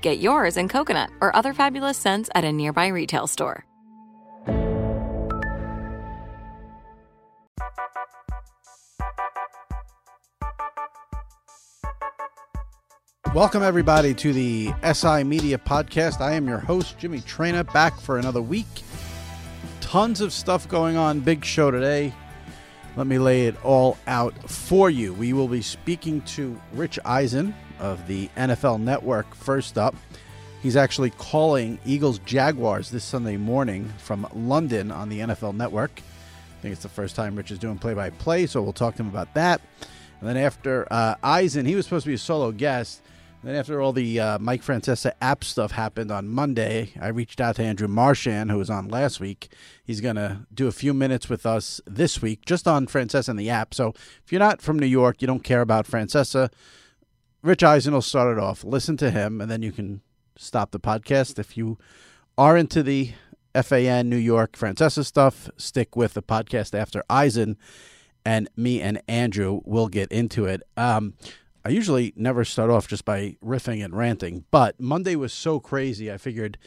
Get yours in coconut or other fabulous scents at a nearby retail store. Welcome, everybody, to the SI Media Podcast. I am your host, Jimmy Traina, back for another week. Tons of stuff going on. Big show today. Let me lay it all out for you. We will be speaking to Rich Eisen of the NFL Network first up. He's actually calling Eagles Jaguars this Sunday morning from London on the NFL Network. I think it's the first time Rich is doing play by play, so we'll talk to him about that. And then after uh, Eisen, he was supposed to be a solo guest. Then after all the uh, Mike Francesa app stuff happened on Monday, I reached out to Andrew Marchand, who was on last week. He's going to do a few minutes with us this week, just on Francesa and the app. So if you're not from New York, you don't care about Francesa, Rich Eisen will start it off. Listen to him, and then you can stop the podcast. If you are into the FAN New York Francesa stuff, stick with the podcast after Eisen, and me and Andrew will get into it. Um, I usually never start off just by riffing and ranting, but Monday was so crazy. I figured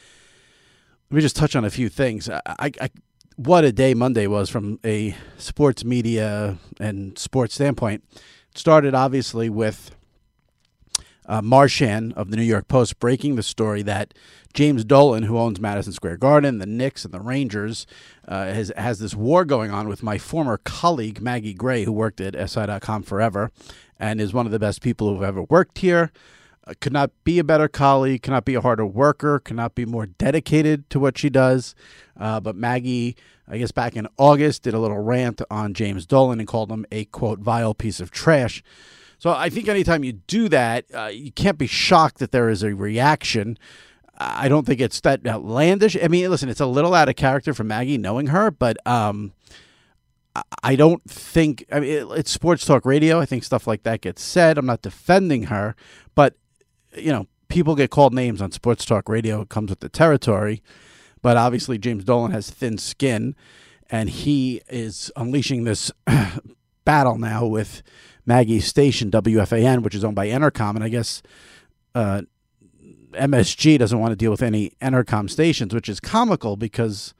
let me just touch on a few things. I, I, I what a day Monday was from a sports media and sports standpoint. It started obviously with uh, Marchand of the New York Post breaking the story that James Dolan, who owns Madison Square Garden, the Knicks, and the Rangers, uh, has has this war going on with my former colleague Maggie Gray, who worked at SI.com forever, and is one of the best people who've ever worked here. Uh, could not be a better colleague, cannot be a harder worker, cannot be more dedicated to what she does. Uh, but Maggie, I guess back in August, did a little rant on James Dolan and called him a quote vile piece of trash. So I think anytime you do that, uh, you can't be shocked that there is a reaction. I don't think it's that outlandish. I mean, listen, it's a little out of character for Maggie knowing her, but um, I don't think. I mean, it, it's sports talk radio. I think stuff like that gets said. I'm not defending her, but you know, people get called names on sports talk radio. It comes with the territory. But obviously, James Dolan has thin skin, and he is unleashing this battle now with Maggie's station, WFAN, which is owned by Entercom. And I guess uh, MSG doesn't want to deal with any Entercom stations, which is comical because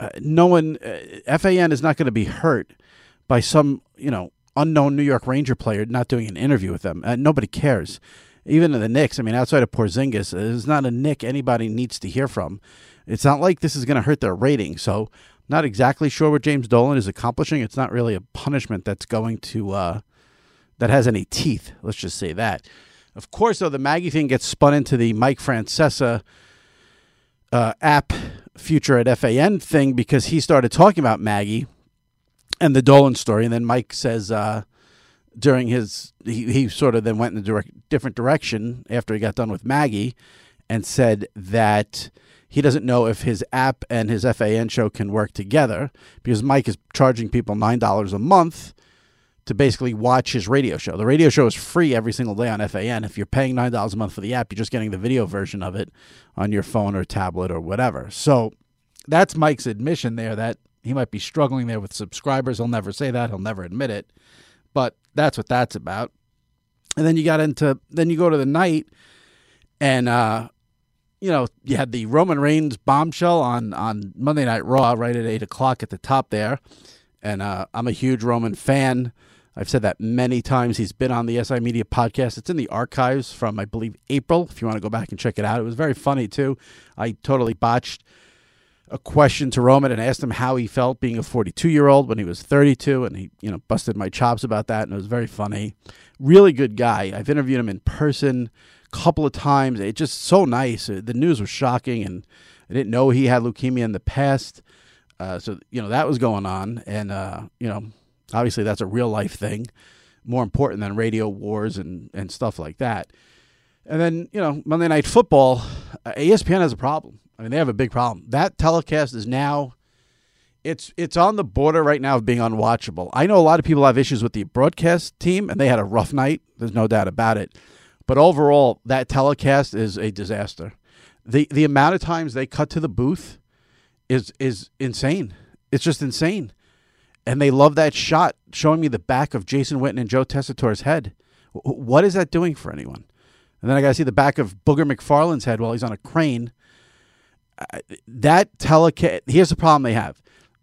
uh, no one, uh, FAN is not going to be hurt by some, you know, unknown New York Ranger player not doing an interview with them. Uh, nobody cares. Even in the Knicks, I mean, outside of Porzingis, there's not a Knick anybody needs to hear from. It's not like this is going to hurt their rating. So, not exactly sure what James Dolan is accomplishing. It's not really a punishment that's going to uh, that has any teeth. Let's just say that. Of course, though, the Maggie thing gets spun into the Mike Francesa uh, app future at FAN thing because he started talking about Maggie and the Dolan story, and then Mike says uh, during his he, he sort of then went in a direct, different direction after he got done with Maggie, and said that he doesn't know if his app and his FAN show can work together because Mike is charging people nine dollars a month to basically watch his radio show. The radio show is free every single day on FAN. If you're paying nine dollars a month for the app, you're just getting the video version of it on your phone or tablet or whatever. So that's Mike's admission there that he might be struggling there with subscribers. He'll never say that. He'll never admit it. But that's what that's about. And then you got into then you go to the night and uh you know, you had the Roman Reigns bombshell on on Monday Night Raw right at eight o'clock at the top there. And uh, I'm a huge Roman fan. I've said that many times. He's been on the SI Media podcast. It's in the archives from, I believe, April, if you want to go back and check it out. It was very funny, too. I totally botched a question to Roman and asked him how he felt being a 42 year old when he was 32, and he, you know, busted my chops about that, and it was very funny. Really good guy. I've interviewed him in person a couple of times. It's just so nice. Uh, The news was shocking, and I didn't know he had leukemia in the past. Uh, so you know that was going on, and uh, you know obviously that's a real life thing, more important than radio wars and and stuff like that. And then you know Monday Night Football, uh, ESPN has a problem. I mean they have a big problem. That telecast is now, it's it's on the border right now of being unwatchable. I know a lot of people have issues with the broadcast team, and they had a rough night. There's no doubt about it. But overall, that telecast is a disaster. the The amount of times they cut to the booth is is insane. It's just insane. And they love that shot showing me the back of Jason Witten and Joe Tessitore's head. What is that doing for anyone? And then I got to see the back of Booger McFarland's head while he's on a crane. That telecast. Here's the problem they have.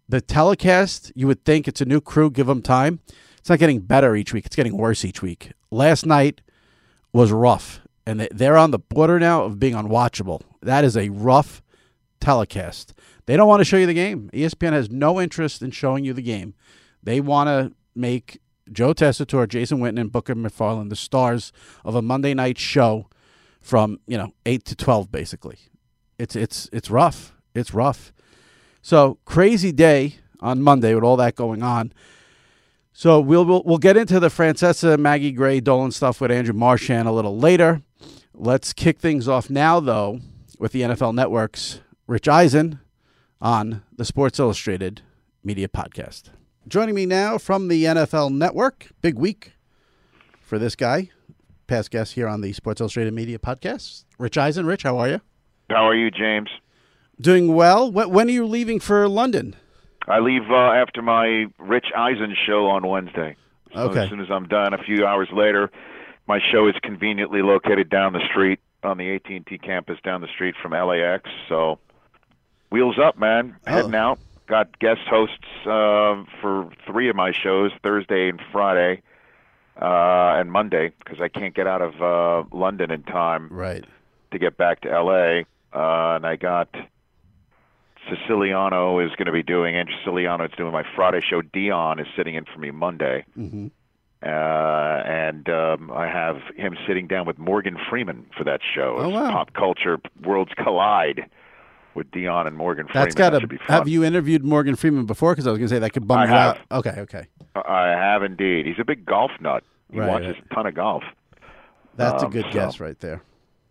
The telecast. You would think it's a new crew. Give them time. It's not getting better each week. It's getting worse each week. Last night was rough, and they- they're on the border now of being unwatchable. That is a rough telecast. They don't want to show you the game. ESPN has no interest in showing you the game. They want to make Joe Tessitore, Jason Witten, and Booger McFarland the stars of a Monday night show from you know eight to twelve, basically. It's it's it's rough. It's rough. So crazy day on Monday with all that going on. So we'll we'll, we'll get into the Francesa, Maggie Gray, Dolan stuff with Andrew Marchand a little later. Let's kick things off now, though, with the NFL Network's Rich Eisen on the Sports Illustrated Media Podcast. Joining me now from the NFL Network, big week for this guy, past guest here on the Sports Illustrated Media Podcast. Rich Eisen, Rich, how are you? How are you, James? Doing well. When, are you leaving for London? I leave uh, after my Rich Eisen show on Wednesday. So Okay. As soon as I'm done, a few hours later, my show is conveniently located down the street on the AT&T campus down the street from LAX. So, wheels up, man. Oh. Heading out. Got guest hosts uh, for three of my shows, Thursday and Friday, uh, and Monday, because I can't get out of uh, London in time Right. to get back to LA. Uh, and I got Siciliano is going to be doing and Siciliano is doing my Friday show. Deion is sitting in for me Monday, Mm-hmm. uh, and um, I have him sitting down with Morgan Freeman for that show. Oh, wow. Pop culture worlds collide with Deion and Morgan Freeman. That's got to be fun. Have you interviewed Morgan Freeman before? Because I was going to say that could bum I you have. out. Okay, okay. I have indeed. He's a big golf nut. He Right, watches right. a ton of golf. That's a Um, good so- guess right there.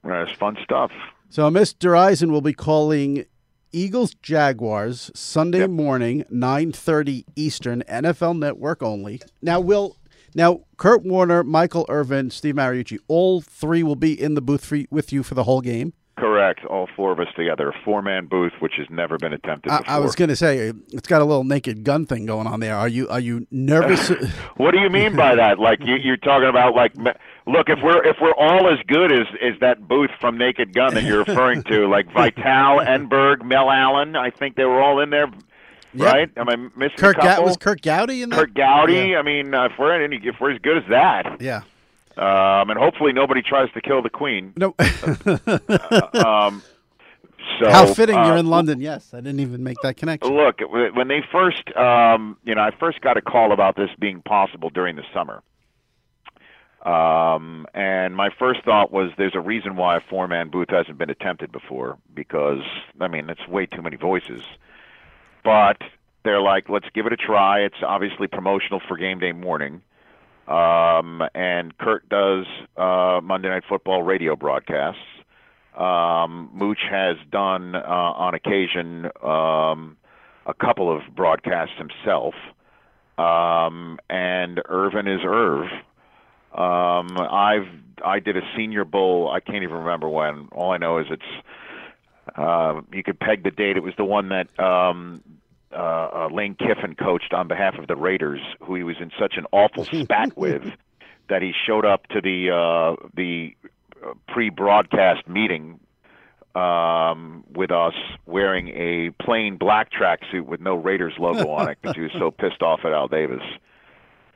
It's fun stuff. So Mr. Eisen will be calling Eagles Jaguars Sunday Yep. morning, nine thirty Eastern, NFL Network only. Now will now Kurt Warner, Michael Irvin, Steve Mariucci, all three will be in the booth for, with you for the whole game. Correct. All four of us together. A four-man booth, which has never been attempted I, before. I was going to say it's got a little naked gun thing going on there. Are you are you nervous? What do you mean by that? Like you, you're talking about like, look, if we're if we're all as good as as that booth from Naked Gun that you're referring to, like Vitale, Enberg, Mel Allen, I think they were all in there, right? Am I missing Kirk a Ga- couple? was Curt Gowdy in that? Curt Gowdy. I mean, uh, if we're any, if we're as good as that, Yeah. Um, and hopefully nobody tries to kill the Queen. No. Um, so How fitting uh, you're in London. Yes, I didn't even make that connection. Look, when they first, um, you know, I first got a call about this being possible during the summer. Um, and my first thought was there's a reason why a four man booth hasn't been attempted before because, I mean, it's way too many voices. But they're like, let's give it a try. It's obviously promotional for game day morning. Um, and Kurt does uh, Monday Night Football radio broadcasts. Um, Mooch has done uh, on occasion um, a couple of broadcasts himself. Um, and Irvin is Irv. Um, I've I did a Senior Bowl. I can't even remember when. All I know is it's uh, you could peg the date. It was the one that um, uh, uh, Lane Kiffin coached on behalf of the Raiders, who he was in such an awful spat with that he showed up to the uh, the uh, pre-broadcast meeting um, with us wearing a plain black tracksuit with no Raiders logo on it because he was so pissed off at Al Davis.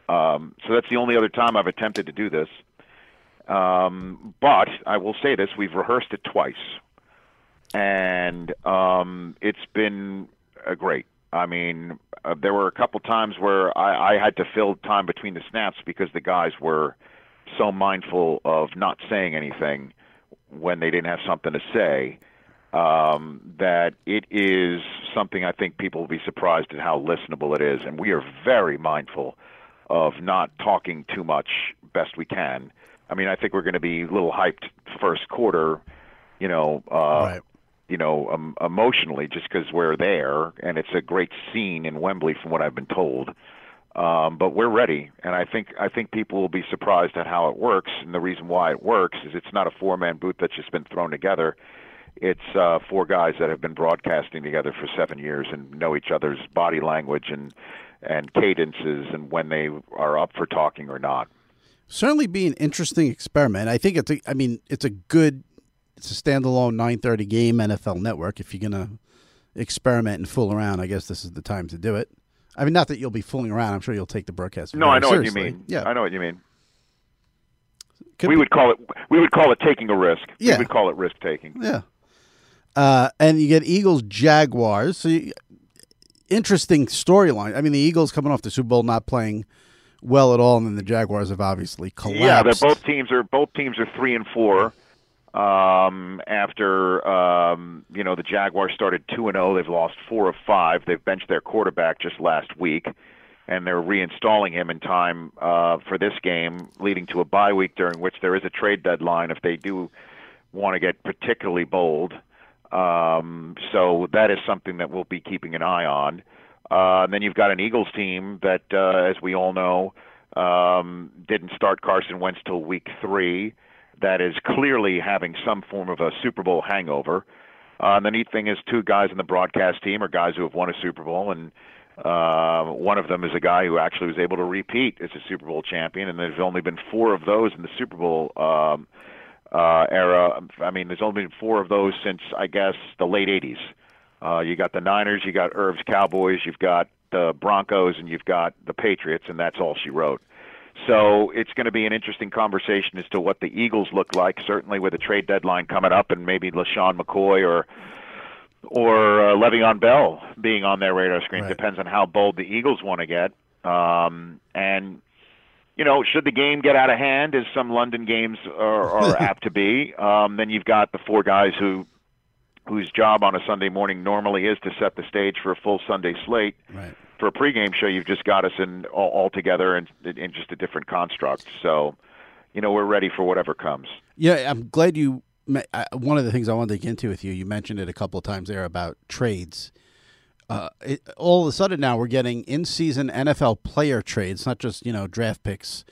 Um, so that's the only other time I've attempted to do this. Um, but I will say this: we've rehearsed it twice, and um, it's been uh, great. I mean, uh, there were a couple times where I, I had to fill time between the snaps because the guys were so mindful of not saying anything when they didn't have something to say. Um, that it is something I think people will be surprised at how listenable it is, and we are very mindful of not talking too much best we can. I mean, I think we're going to be a little hyped first quarter, you know, uh, Right. You know, um, emotionally, just because we're there, and it's a great scene in Wembley, from what I've been told. Um, but we're ready, and I think I think people will be surprised at how it works. And the reason why it works is it's not a four-man booth that's just been thrown together. It's uh, four guys that have been broadcasting together for seven years and know each other's body language and and cadences and when they are up for talking or not. certainly be an interesting experiment. I think it's a, I mean, it's a good, it's a standalone 9:30 game NFL Network. If you're gonna experiment and fool around, I guess this is the time to do it. I mean, not that you'll be fooling around. I'm sure you'll take the broadcast. No, I know what you mean. Yeah, I know what you mean. Could we be- would call it we would call it taking a risk. Yeah. We would call it risk taking. Yeah. Uh, and you get Eagles Jaguars. So you, interesting storyline. I mean, the Eagles coming off the Super Bowl not playing well at all, and then the Jaguars have obviously collapsed. Yeah, both teams are both teams are three and four. Um, after um, you know the Jaguars started two and zero, they've lost four of five. They've benched their quarterback just last week, and they're reinstalling him in time uh, for this game, leading to a bye week during which there is a trade deadline if they do want to get particularly bold. Um, so that is something that we'll be keeping an eye on. Uh, and then you've got an Eagles team that, uh, as we all know, um, didn't start Carson Wentz till week three. That is clearly having some form of a Super Bowl hangover. Uh, and the neat thing is, two guys in the broadcast team are guys who have won a Super Bowl, and uh, one of them is a guy who actually was able to repeat as a Super Bowl champion. And there's only been four of those in the Super Bowl um, uh, era. I mean, there's only been four of those since I guess the late '80s. Uh, you got the Niners, you got Irv's Cowboys, you've got the Broncos, and you've got the Patriots, and that's all she wrote. So it's going to be an interesting conversation as to what the Eagles look like. Certainly, with a trade deadline coming up, and maybe LeSean McCoy or or uh, Le'Veon Bell being on their radar screen Right. depends on how bold the Eagles want to get. Um, and you know, should the game get out of hand, as some London games are, are apt to be, um, then you've got the four guys who whose job on a Sunday morning normally is to set the stage for a full Sunday slate. Right. For a pregame show, you've just got us in all, all together in, in just a different construct. So, you know, we're ready for whatever comes. Yeah, I'm glad you. One of the things I wanted to get into with you, you mentioned it a couple of times there about trades. Uh, it, all of a sudden now we're getting in-season NFL player trades, not just you know draft picks,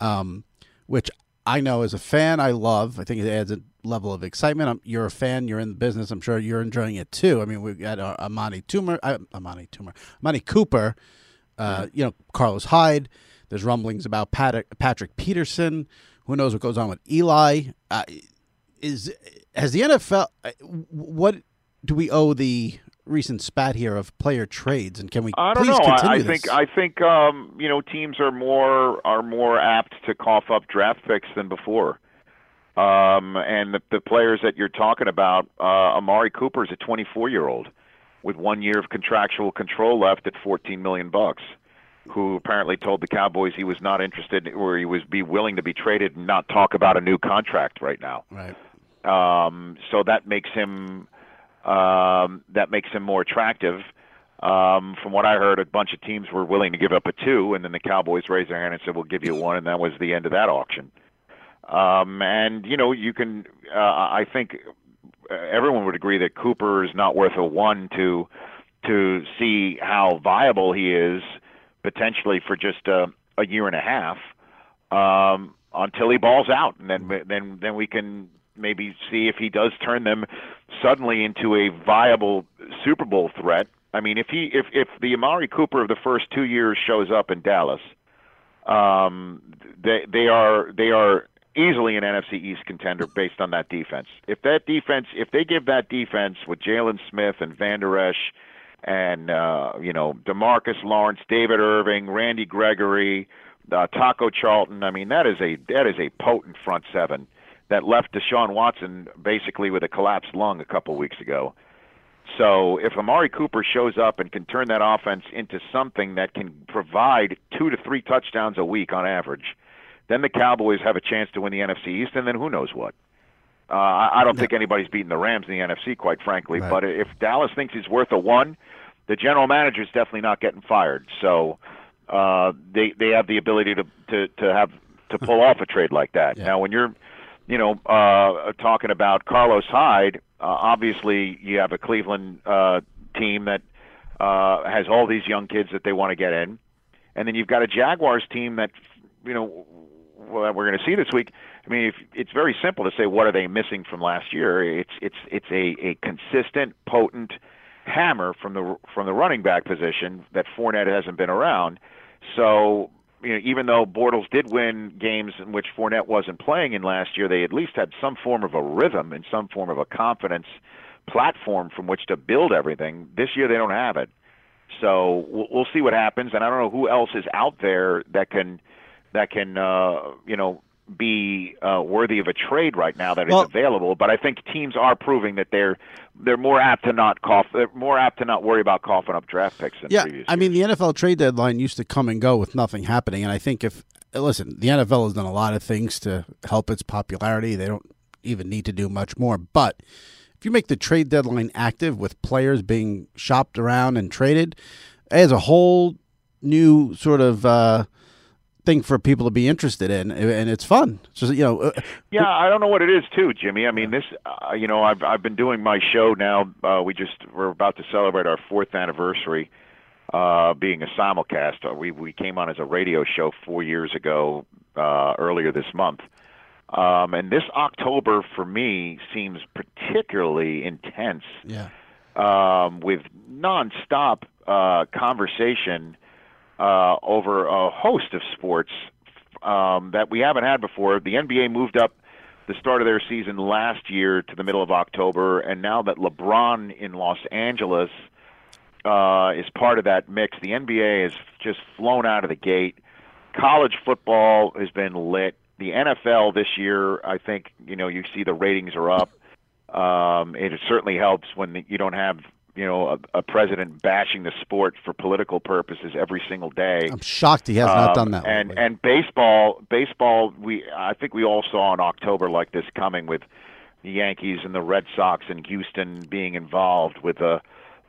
um, which I know as a fan I love. I think it adds a level of excitement. I'm, you're a fan. You're in the business. I'm sure you're enjoying it too. I mean, we've got uh, Amani Tumor, uh, Amani Tumor, Amari Cooper. Uh, You know, Carlos Hyde. There's rumblings about Pat- Patrick Peterson. Who knows what goes on with Eli? Uh, is has the NFL? uh, What do we owe the recent spat here of player trades, and can we I don't please know. I, continue I think I think um, you know teams are more are more apt to cough up draft picks than before. Um, and the, the players that you're talking about, uh, Amari Cooper is a 24 year old with one year of contractual control left at 14 million bucks. who apparently told the Cowboys he was not interested or he was be willing to be traded and not talk about a new contract right now. Right. Um, so that makes him um, that makes him more attractive. Um, from what I heard, a bunch of teams were willing to give up a two, and then the Cowboys raised their hand and said, "We'll give you one," and that was the end of that auction. Um, and you know, you can. Uh, I think everyone would agree that Cooper is not worth a one to to see how viable he is potentially for just a, a year and a half um, until he balls out, and then then then we can maybe see if he does turn them suddenly into a viable Super Bowl threat. I mean, if he if if the Amari Cooper of the first two years shows up in Dallas, um, they they are they are easily an NFC East contender based on that defense. If that defense, if they give that defense with Jaylon Smith and Van Der Esch and uh, you know Demarcus Lawrence, David Irving, Randy Gregory, uh, Taco Charlton, I mean that is a that is a potent front seven that left Deshaun Watson basically with a collapsed lung a couple weeks ago. So if Amari Cooper shows up and can turn that offense into something that can provide two to three touchdowns a week on average, then the Cowboys have a chance to win the NFC East, and then who knows what. Uh, I don't think anybody's beating the Rams in the NFC, quite frankly. Right. But if Dallas thinks he's worth a one, the general manager's definitely not getting fired. So uh, they they have the ability to to to have to pull off a trade like that. Yeah. Now, when you're you know uh, talking about Carlos Hyde, uh, obviously you have a Cleveland uh, team that uh, has all these young kids that they want to get in, and then you've got a Jaguars team that you know well, we're going to see this week. I mean, if, it's very simple to say what are they missing from last year. It's it's it's a, a consistent, potent hammer from the from the running back position that Fournette hasn't been around. So you know, even though Bortles did win games in which Fournette wasn't playing in last year, they at least had some form of a rhythm and some form of a confidence platform from which to build everything. This year they don't have it. So we'll, we'll see what happens, and I don't know who else is out there that can that can uh, you know be uh, worthy of a trade right now that is Well- available. But I think teams are proving that they're they're more apt to not cough. They're more apt to not worry about coughing up draft picks than Yeah, previous. I mean the NFL trade deadline used to come and go with nothing happening, and I think if listen, the NFL has done a lot of things to help its popularity. They don't even need to do much more, but if you make the trade deadline active with players being shopped around and traded, it has a whole new sort of uh, thing for people to be interested in, and it's fun. It's just you know, uh, Yeah, I don't know what it is too, Jimmy. I mean, this, uh, you know, I've I've been doing my show now. Uh, we just we're about to celebrate our fourth anniversary, uh, being a simulcast. Uh, we we came on as a radio show four years ago, uh, earlier this month, um, and this October for me seems particularly intense yeah. um, with nonstop uh, conversation uh, over a host of sports um, that we haven't had before. The NBA moved up the start of their season last year to the middle of October, and now that LeBron in Los Angeles uh, is part of that mix, the NBA has just flown out of the gate. College football has been lit. The NFL this year, I think, you know, you see the ratings are up. Um, it certainly helps when you don't have, you know, a, a president bashing the sport for political purposes every single day. I'm shocked he has not Um, done that. And lately. and baseball, baseball, we I think we all saw in October like this coming with the Yankees and the Red Sox and Houston being involved with a,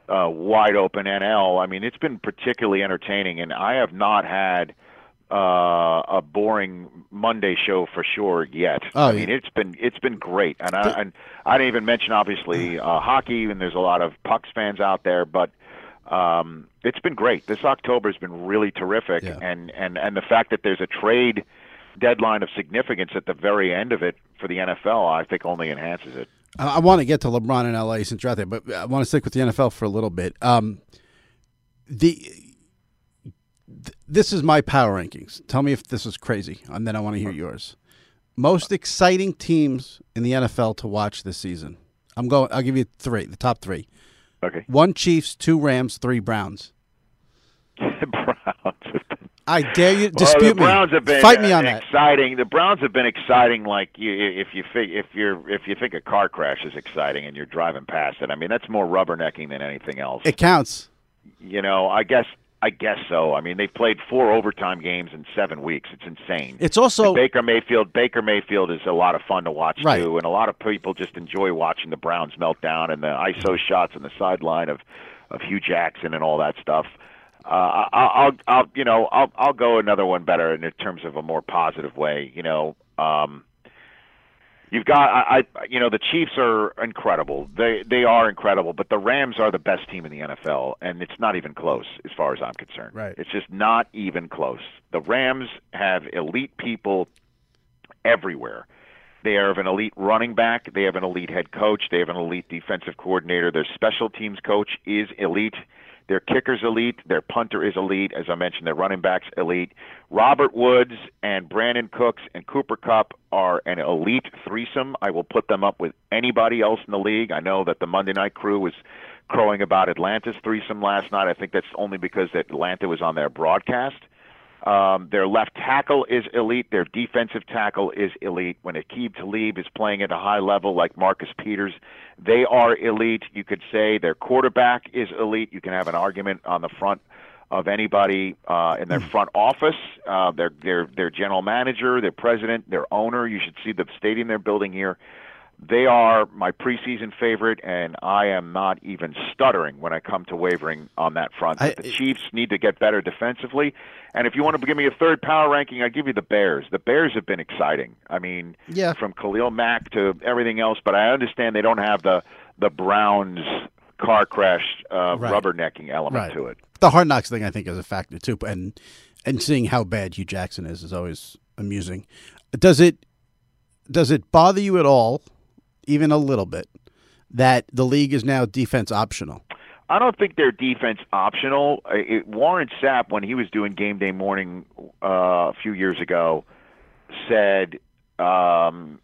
a wide open NL. I mean, it's been particularly entertaining, and I have not had uh, a boring Monday show for sure yet. Oh, I yeah. mean, it's been it's been great, and I and I didn't even mention obviously uh, hockey, and there's a lot of Pucks fans out there, but um, it's been great. This October has been really terrific, Yeah. and and and the fact that there's a trade deadline of significance at the very end of it for the NFL, I think only enhances it. I, I want to get to LeBron in LA since you're out there, but I want to stick with the NFL for a little bit. Um, the th- this is my power rankings. Tell me if this is crazy, and then I want to hear yours. Most exciting teams in the NFL to watch this season. I'm going. I'll give you three. The top three: Okay, one Chiefs, two Rams, three Browns. Browns. I dare you Well, dispute the Browns me. have been Fight me uh, on that. exciting. The Browns have been exciting. Like you, if you if you're if you think a car crash is exciting and you're driving past it, I mean that's more rubbernecking than anything else. It counts. you know, I guess I guess so. I mean, they've played four overtime games in seven weeks. It's insane. It's also And Baker Mayfield. Baker Mayfield is a lot of fun to watch Right. too, and a lot of people just enjoy watching the Browns melt down and the ISO shots on the sideline of of Hue Jackson and all that stuff. Uh, I- I'll, I'll, you know, I'll, I'll go another one better in terms of a more positive way. You know, um, you've got, I, I, you know, the Chiefs are incredible. They, they are incredible, but the Rams are the best team in the NFL, and it's not even close as far as I'm concerned. Right. It's just not even close. The Rams have elite people everywhere. They have an elite running back. They have an elite head coach. They have an elite defensive coordinator. Their special teams coach is elite. Their kicker's elite. Their punter is elite. As I mentioned, their running back's elite. Robert Woods and Brandin Cooks and Cooper Kupp are an elite threesome. I will put them up with anybody else in the league. I know that the Monday night crew was crowing about Atlanta's threesome last night. I think that's only because Atlanta was on their broadcast. Um, their left tackle is elite. Their defensive tackle is elite. When Aqib Talib is playing at a high level like Marcus Peters, they are elite. You could say their quarterback is elite. You can have an argument on the front of anybody uh, in their front office, uh, their their their general manager, their president, their owner. You should see the stadium they're building here. They are my preseason favorite, and I am not even stuttering when I come to wavering on that front. I- the Chiefs need to get better defensively, and if you want to give me a third power ranking, I give you the Bears. The Bears have been exciting. I mean, Yeah. from Khalil Mack to everything else, but I understand they don't have the the Browns car crash uh, Right. rubbernecking element Right. to it. the hard knocks thing I think is a factor too, and and seeing how bad Hue Jackson is is always amusing. Does it does it bother you at all, even a little bit, that the league is now defense optional? I don't think they're defense optional. It, Warren Sapp, when he was doing Game Day Morning uh, a few years ago, said um,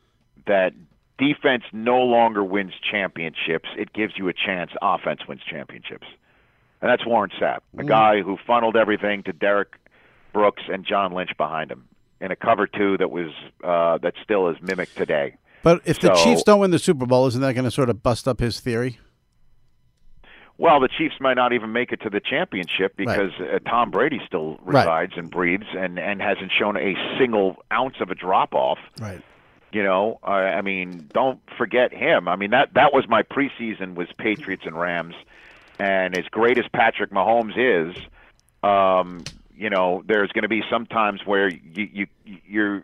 that defense no longer wins championships. It gives you a chance. Offense wins championships, and that's Warren Sapp, a guy who funneled everything to Derrick Brooks and John Lynch behind him in a cover two that was uh, that still is mimicked today. But if the Chiefs don't win the Super Bowl, isn't that going to sort of bust up his theory? Well, the Chiefs might not even make it to the championship because uh, Tom Brady still Right. resides and breathes and and hasn't shown a single ounce of a drop off. Right. You know, uh, I mean, don't forget him. I mean that that was my preseason was Patriots and Rams, and as great as Patrick Mahomes is, um, you know, there's going to be some times where you you you're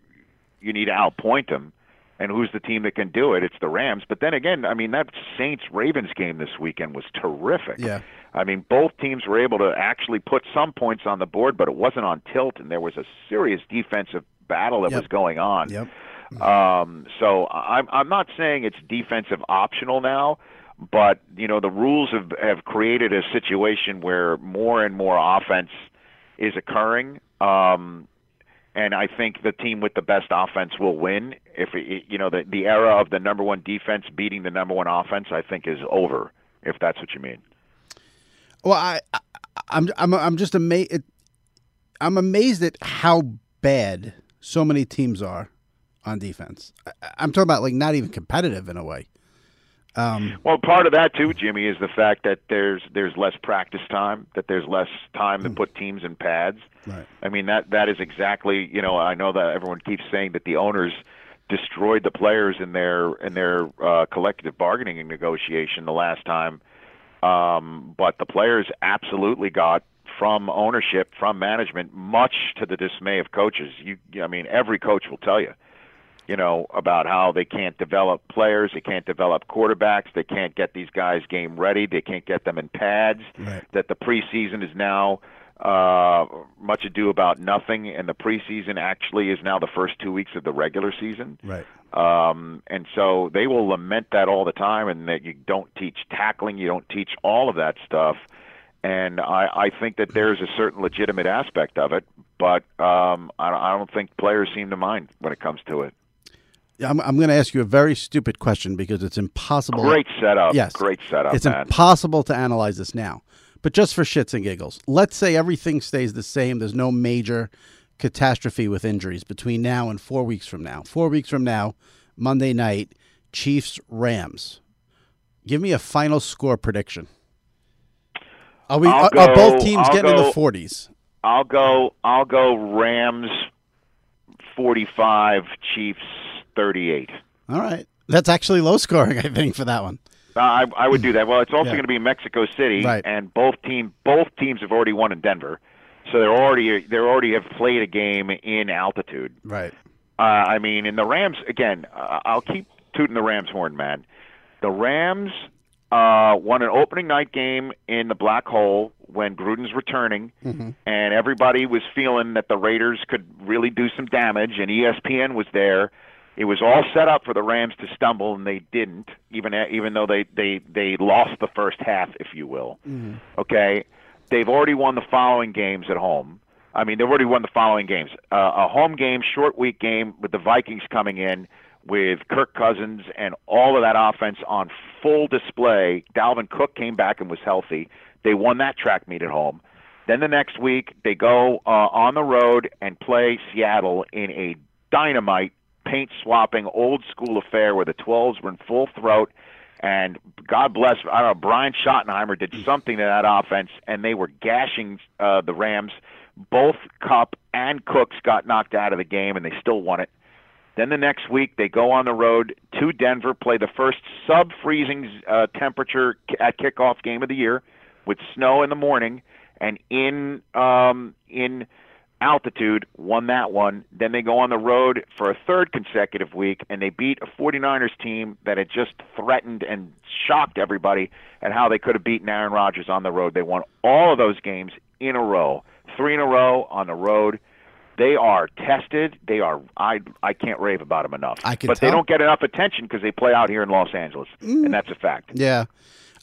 you need to outpoint him. And who's the team that can do it? It's the Rams. But then again, I mean, that Saints Ravens game this weekend was terrific. Yeah. I mean, both teams were able to actually put some points on the board, but it wasn't on tilt, and there was a serious defensive battle that Yep. was going on. Yep. Um, so I'm I'm not saying it's defensive optional now, but you know the rules have have created a situation where more and more offense is occurring. Um, and I think the team with the best offense will win. If you know the the era of the number one defense beating the number one offense, I think is over. If that's what you mean. Well, I, I I'm I'm I'm just amazed. I'm amazed at how bad so many teams are on defense. I, I'm talking about like not even competitive in a way. Um, Well, part of that too, Jimmy, is the fact that there's there's less practice time, that there's less time to put teams in pads. Right. I mean that that is exactly you know I know that everyone keeps saying that the owners destroyed the players in their in their uh, collective bargaining and negotiation the last time, um, but the players absolutely got from ownership from management much to the dismay of coaches. You I mean every coach will tell you you know, about how they can't develop players, they can't develop quarterbacks, they can't get these guys game ready, they can't get them in pads. Right. That the preseason is now uh, much ado about nothing, and the preseason actually is now the first two weeks of the regular season. right. Um, and so they will lament that all the time, and that you don't teach tackling, you don't teach all of that stuff. And I, I think that there's a certain legitimate aspect of it, but um, I, I don't think players seem to mind when it comes to it. I'm I'm going to ask you a very stupid question because it's impossible. Great setup. Yes. Great setup, It's man. impossible to analyze this now. But just for shits and giggles, let's say everything stays the same. There's no major catastrophe with injuries between now and four weeks from now. Four weeks from now, Monday night, Chiefs Rams. Give me a final score prediction. Are we? Are, are both teams I'll getting in the forties? I'll go. I'll go. Rams, forty-five. Chiefs, thirty-eight. All right, that's actually low scoring. I think for that one. Uh, I, I would do that. Well, it's also Yeah. going to be Mexico City, Right. and both team both teams have already won in Denver, so they're already they already have played a game in altitude. Right. Uh, I mean, in the Rams again. Uh, I'll keep tooting the Rams horn, man. The Rams uh, won an opening night game in the black hole when Gruden's returning, and everybody was feeling that the Raiders could really do some damage, and ESPN was there. It was all set up for the Rams to stumble, and they didn't. Even even though they they they lost the first half, if you will. Okay, they've already won the following games at home. I mean, they've already won the following games: uh, a home game, short week game with the Vikings coming in with Kirk Cousins and all of that offense on full display. Dalvin Cook came back and was healthy. They won that track meet at home. Then the next week they go uh, on the road and play Seattle in a dynamite paint swapping old school affair where the 12s were in full throat. And God bless, I don't know, Brian Schottenheimer did something to that offense, and they were gashing uh, the Rams. Both Kupp and Cooks got knocked out of the game, and they still won it. Then the next week they go on the road to Denver, play the first sub-freezing uh, temperature at kickoff game of the year, with snow in the morning, and in um, in altitude won that one. Then they go on the road for a third consecutive week, and they beat a 49ers team that had just threatened and shocked everybody at how they could have beaten Aaron Rodgers on the road. They won all of those games in a row, three in a row on the road. They are tested. They are. I I can't rave about them enough. I can but they don't get enough attention because they play out here in Los Angeles, and mm. that's a fact. Yeah.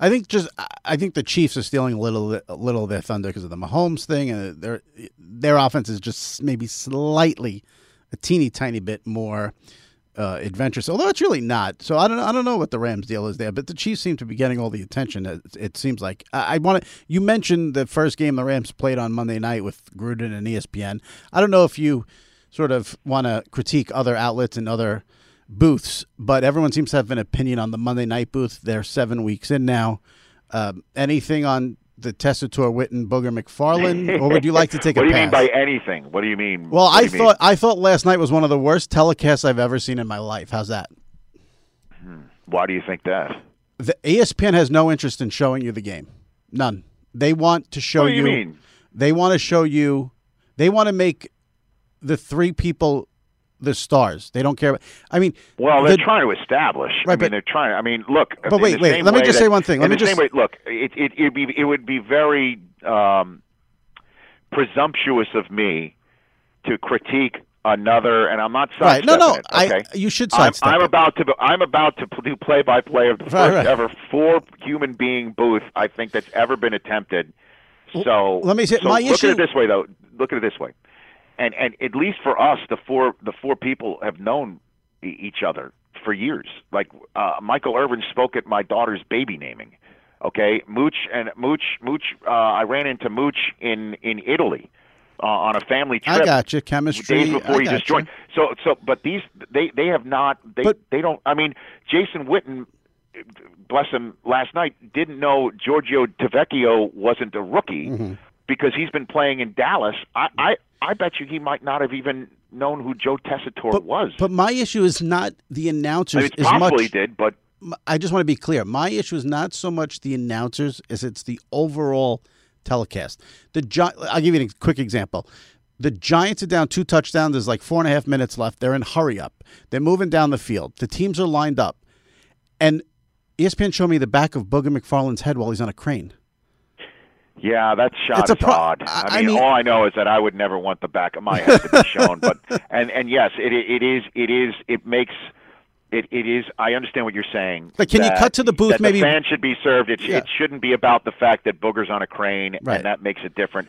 I think just I think the Chiefs are stealing a little a little of their thunder because of the Mahomes thing, and their their offense is just maybe slightly a teeny tiny bit more uh, adventurous. Although it's really not. So I don't I don't know what the Rams deal is there, but the Chiefs seem to be getting all the attention. It, it seems like I, I want to. You mentioned the first game the Rams played on Monday night with Gruden and ESPN. I don't know if you sort of want to critique other outlets and other booths, but everyone seems to have an opinion on the Monday night booth. They're seven weeks in now. Um, anything on the Tessitore Witten Booger McFarland, or would you like to take a what do you pass? mean by anything? What do you mean? well, What I you mean? thought I thought last night was one of the worst telecasts I've ever seen in my life. How's that? Why do you think that? The ESPN has no interest in showing you the game. None. They want to show What do you mean? They want to show you. They want to make the three people the stars. They don't care. About, I mean, Well, they're the- trying to establish. I Right, mean, but- they're trying. I mean, look. But wait, wait, let me just that- say one thing. Let me just- way, look. It it it'd be it would be very um, presumptuous of me to critique another, and I'm not right? No, no. it, okay? I you should I'm. I'm about to. I'm about to do play by play of the Right, first right. ever four human being booth I think that's ever been attempted. So let me say- so my look issue- at it this way, though. Look at it this way, and and at least for us, the four the four people have known each other for years. Like uh, Michael Irvin spoke at my daughter's baby naming. Okay, Mooch and Mooch Mooch. Uh, I ran into Mooch in in Italy uh, on a family trip I got you. Chemistry. days before I he just you. joined. So, so, but these they they have not. They But- they don't. I mean, Jason Witten, bless him, last night didn't know Giorgio Tavecchio wasn't a rookie Mm-hmm. Because he's been playing in Dallas. I I I bet you he might not have even known who Joe Tessitore But, was. but my issue is not the I announcers mean, as possible much. did, but I just want to be clear. My issue is not so much the announcers as it's the overall telecast. The Gi- I'll give you a quick example. The Giants are down two touchdowns. There's like four and a half minutes left. They're in hurry up. They're moving down the field. The teams are lined up, and ESPN showed me the back of Booger McFarland's head while he's on a crane. Yeah, that shot is pro- odd. I- I mean, mean- all I know is that I would never want the back of my head to be shown. But and and yes, it it is it is it makes it it is. I understand what you're saying. But can you cut to the booth that maybe- the fan should be served. It Yeah. it shouldn't be about the fact that Booger's on a crane Right. and that makes it different.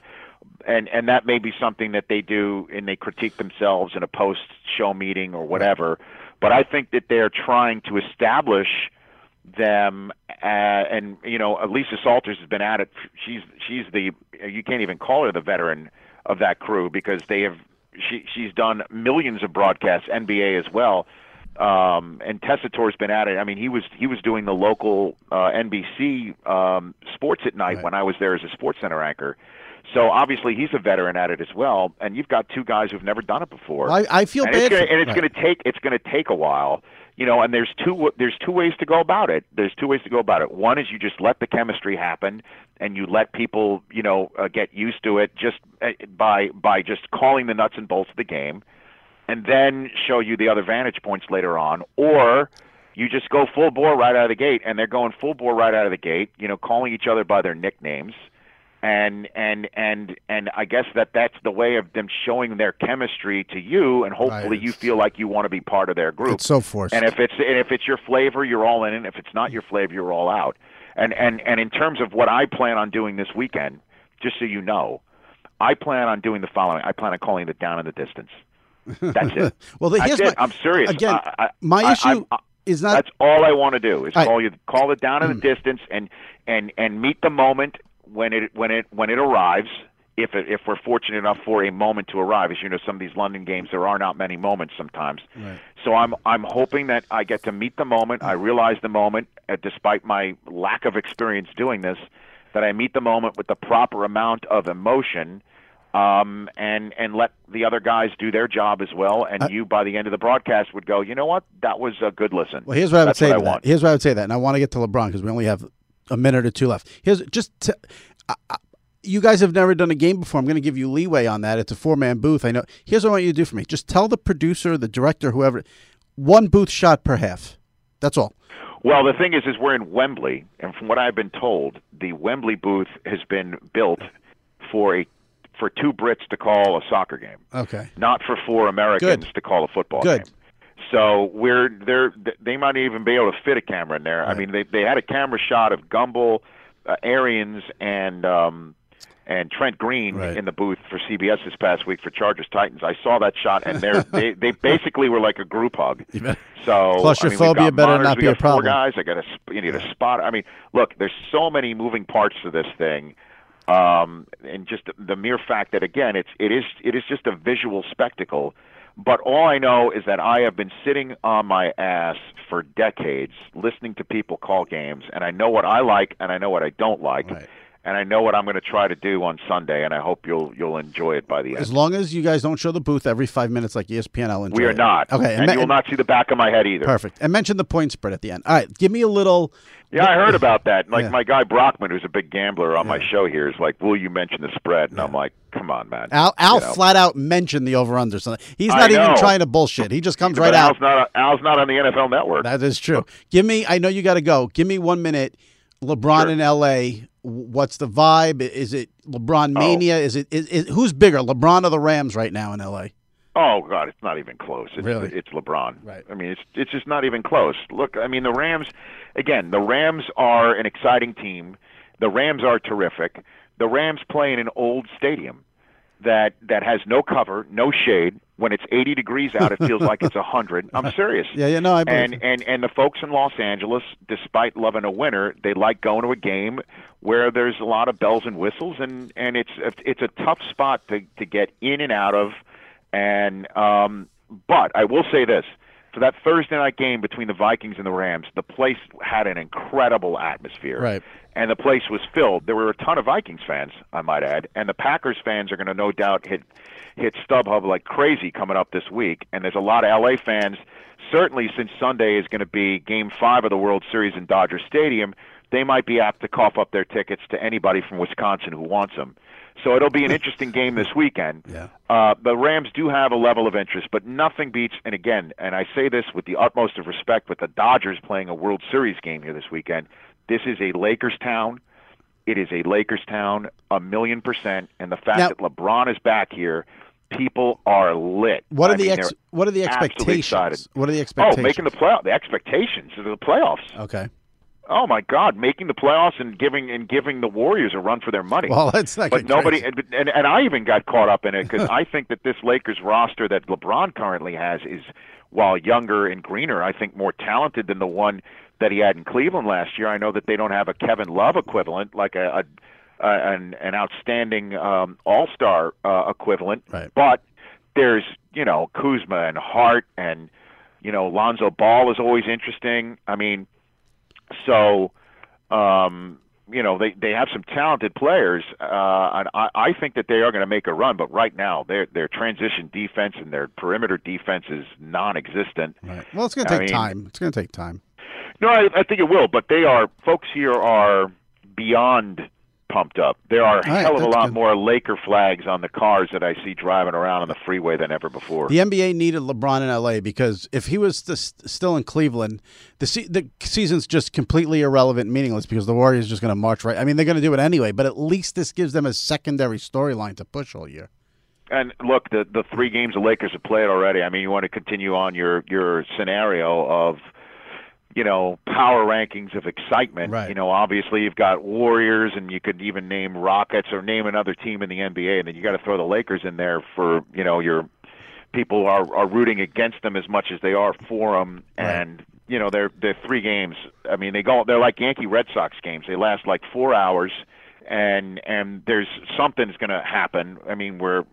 And and that may be something that they do and they critique themselves in a post show meeting or whatever. But I think that they're trying to establish them uh, and you know Lisa Salters has been at it she's she's the you can't even call her the veteran of that crew because they have she she's done millions of broadcasts NBA as well um, and Tessitore's been at it. I mean, he was he was doing the local uh, NBC um, sports at night Right. when I was there as a sports center anchor. So obviously he's a veteran at it as well, and you've got two guys who've never done it before. Well, I, I feel and bad it's gonna, for and it's right. going to take it's going to take a while, you know. And there's two there's two ways to go about it. There's two ways to go about it. One is you just let the chemistry happen, and you let people you know uh, get used to it just uh, by by just calling the nuts and bolts of the game, and then show you the other vantage points later on, or you just go full bore right out of the gate, and they're going full bore right out of the gate, you know, calling each other by their nicknames and and and and I guess that that's the way of them showing their chemistry to you, and hopefully Right, you feel like you want to be part of their group. It's so forced. And if it's and if it's your flavor, you're all in. And if it's not your flavor, you're all out. And and and in terms of what I plan on doing this weekend, just so you know, I plan on doing the following. I plan on calling it down in the distance. That's it. well, the, That's it. my I'm serious. Again, I- I- my issue I- is not that's all I want to do is call you call it down in the mm. distance and and and meet the moment when it when it when it arrives. If it, if we're fortunate enough for a moment to arrive, as you know, some of these London games there are not many moments sometimes. Right. So I'm I'm hoping that I get to meet the moment. I realize the moment, uh, despite my lack of experience doing this, that I meet the moment with the proper amount of emotion, um, and and let the other guys do their job as well. And you, by the end of the broadcast, would go, you know what, that was a good listen. Well, here's what I would That's say I that. want. Here's what I would say that, and I want to get to LeBron because we only have a minute or two left. Here's just to, I, I, you guys have never done a game before. I'm going to give you leeway on that. It's a four man booth. I know. Here's what I want you to do for me. Just tell the producer, the director, whoever, one booth shot per half. That's all. Well, the thing is, is we're in Wembley, and from what I've been told, the Wembley booth has been built for a for two Brits to call a soccer game, Okay. not for four Americans Good. to call a football Good. game. So we're they're they might even be able to fit a camera in there. I mean, they they had a camera shot of Gumbel, uh, Arians, and um, and Trent Green Right. in the booth for CBS this past week for Chargers Titans. I saw that shot, and they're, they they basically were like a group hug. So I mean, Claustrophobia better monitors, not be a got four problem. guys. I got a you need a spot. I mean, look, there's so many moving parts to this thing, um, and just the mere fact that again, it's it is it is just a visual spectacle. But all I know is that I have been sitting on my ass for decades, listening to people call games, and I know what I like and I know what I don't like. Right. And I know what I'm going to try to do on Sunday, and I hope you'll you'll enjoy it by the end. As long as you guys don't show the booth every five minutes like ESPN, I'll enjoy we are it. not. Okay. and me- you will not see the back of my head either. Perfect. And mention the point spread at the end. All right. Give me a little. Yeah, I heard about that. Like Yeah. my guy Brockman, who's a big gambler on my show here, is like, "Will you mention the spread?" And I'm like, "Come on, man." Al, Al You know. flat out mentioned the over under. So he's not even trying to bullshit. He just comes right Al's out. not Al's not on the NFL Network. That is true. Give me. I know you got to go. Give me one minute. LeBron Sure. in L.A. What's the vibe? Is it LeBron Oh. mania? Is it is, is who's bigger, LeBron or the Rams right now in L.A.? oh God, it's not even close. It's, Really? it's LeBron. Right. I mean, it's it's just not even close. Look, I mean, the Rams. Again, the Rams are an exciting team. The Rams are terrific. The Rams play in an old stadium that that has no cover, no shade. When it's 80 degrees out, it feels like it's 100. I'm serious. Yeah, yeah, no, I believe and you. and and the folks in Los Angeles, despite loving a winner, they like going to a game where there's a lot of bells and whistles, and and it's it's a tough spot to to get in and out of. And um, but I will say this: for that Thursday night game between the Vikings and the Rams, the place had an incredible atmosphere. Right. And the place was filled. There were a ton of Vikings fans, I might add, and the Packers fans are going to no doubt hit hit StubHub like crazy coming up this week. And there's a lot of LA fans. Certainly, since Sunday is going to be Game Five of the World Series in Dodger Stadium, they might be apt to cough up their tickets to anybody from Wisconsin who wants them. So it'll be an interesting game this weekend. Yeah. Uh, the Rams do have a level of interest, but nothing beats. And again, and I say this with the utmost of respect, with the Dodgers playing a World Series game here this weekend. This is a Lakers town. It is a Lakers town, a million percent. And the fact Now- that LeBron is back here, people are lit. What are I the mean, ex, What are the expectations? What are the oh, expectations? Oh, making the play the expectations of the playoffs. Okay. Oh my God, making the playoffs and giving and giving the Warriors a run for their money. Well, that's not. but nobody and, and and I even got caught up in it because I think that this Lakers roster that LeBron currently has is while younger and greener, I think more talented than the one that he had in Cleveland last year. I know that they don't have a Kevin Love equivalent, like a, a, a an an outstanding um, All Star uh, equivalent, Right. but there's you know Kuzma and Hart and You know, Lonzo Ball is always interesting. I mean, so um, you know they they have some talented players, uh, and I, I think that they are going to make a run. But right now, their their transition defense and their perimeter defense is non-existent. Right. Well, it's going to I take mean- time. It's going to take time. No, I, I think it will, but they are folks here are beyond pumped up. There are a right, hell of a lot good. more Laker flags on the cars that I see driving around on the freeway than ever before. The NBA needed LeBron in LA because if he was st- still in Cleveland, the se- the season's just completely irrelevant, meaningless because the Warriors are just going to march right. I mean, they're going to do it anyway, but at least this gives them a secondary storyline to push all year. And look, the the three games the Lakers have played already. I mean, you want to continue on your your scenario of you know power rankings of excitement. Right. You know, obviously you've got Warriors, and you could even name Rockets or name another team in the NBA, and then you got to throw the Lakers in there for you know your people are are rooting against them as much as they are for them, and you know they're they're three games. I mean, they go they're like Yankee Red Sox games. They last like four hours, and and there's something's going to happen. I mean, where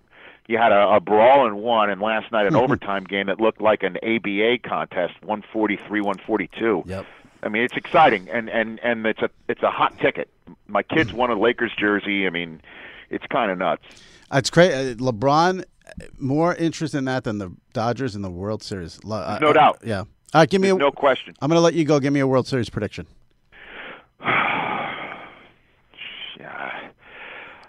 you had a, a brawl in one, and last night an overtime game that looked like an ABA contest, 143, 142. Yep. I mean, it's exciting, and and and it's a it's a hot ticket. My kids won a Lakers jersey. I mean, it's kind of nuts. It's crazy. Uh, LeBron more interest in that than the Dodgers in the World Series. Uh, No uh, doubt. Yeah. All right, give me a. No question. I'm going to let you go. Give me a World Series prediction.